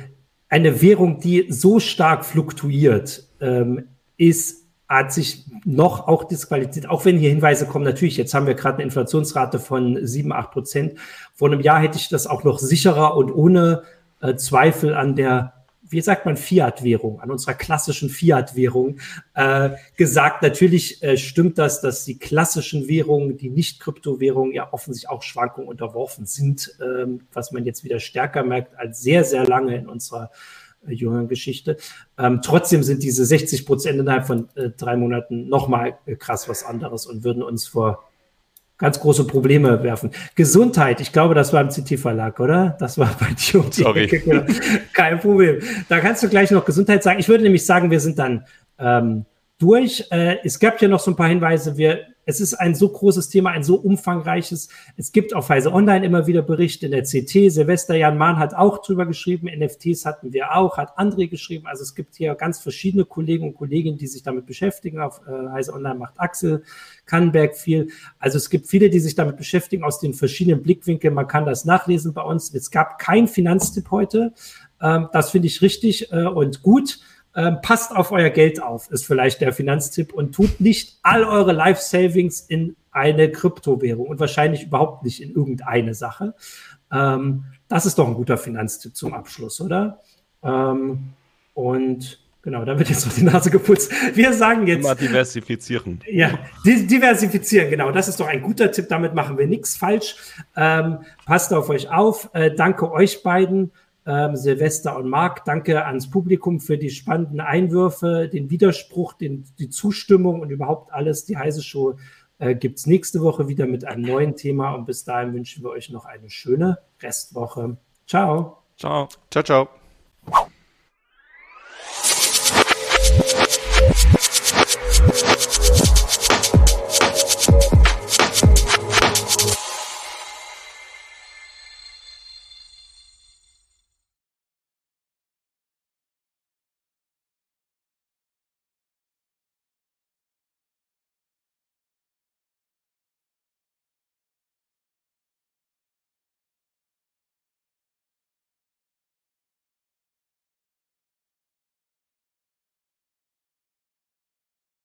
eine Währung, die so stark fluktuiert, ähm, ist, hat sich noch auch disqualifiziert, auch wenn hier Hinweise kommen, natürlich, jetzt haben wir gerade eine Inflationsrate von 7, 8 Prozent. Vor einem Jahr hätte ich das auch noch sicherer und ohne äh, Zweifel an der wie sagt man, Fiat-Währung, an unserer klassischen Fiat-Währung äh, gesagt. Natürlich äh, stimmt das, dass die klassischen Währungen, die nicht Kryptowährungen, ja offensichtlich auch Schwankungen unterworfen sind, ähm, was man jetzt wieder stärker merkt als sehr, sehr lange in unserer äh, jüngeren Geschichte. Ähm, trotzdem sind diese 60 Prozent innerhalb von äh, drei Monaten nochmal äh, krass was anderes und würden uns vor ganz große Probleme werfen. Gesundheit, ich glaube, das war im CT-Verlag, oder? Das war bei dir um Sorry. *laughs* Kein Problem. Da kannst du gleich noch Gesundheit sagen. Ich würde nämlich sagen, wir sind dann ähm, durch. Äh, es gab ja noch so ein paar Hinweise. Wir es ist ein so großes Thema, ein so umfangreiches. Es gibt auf Weise Online immer wieder Berichte in der CT. Silvester Jan Mahn hat auch drüber geschrieben. NFTs hatten wir auch, hat André geschrieben. Also es gibt hier ganz verschiedene Kollegen und Kolleginnen, die sich damit beschäftigen. Auf äh, Heise Online macht Axel Kannenberg viel. Also es gibt viele, die sich damit beschäftigen aus den verschiedenen Blickwinkeln. Man kann das nachlesen bei uns. Es gab kein Finanztipp heute. Ähm, das finde ich richtig äh, und gut. Ähm, passt auf euer Geld auf, ist vielleicht der Finanztipp und tut nicht all eure Life Savings in eine Kryptowährung und wahrscheinlich überhaupt nicht in irgendeine Sache. Ähm, das ist doch ein guter Finanztipp zum Abschluss, oder? Ähm, und genau, da wird jetzt noch die Nase geputzt. Wir sagen jetzt. Immer diversifizieren. Ja, diversifizieren, genau. Das ist doch ein guter Tipp. Damit machen wir nichts falsch. Ähm, passt auf euch auf. Äh, danke euch beiden ähm, Silvester und Marc. Danke ans Publikum für die spannenden Einwürfe, den Widerspruch, den, die Zustimmung und überhaupt alles. Die heiße Show äh, gibt es nächste Woche wieder mit einem neuen Thema und bis dahin wünschen wir euch noch eine schöne Restwoche. Ciao. Ciao. Ciao, ciao.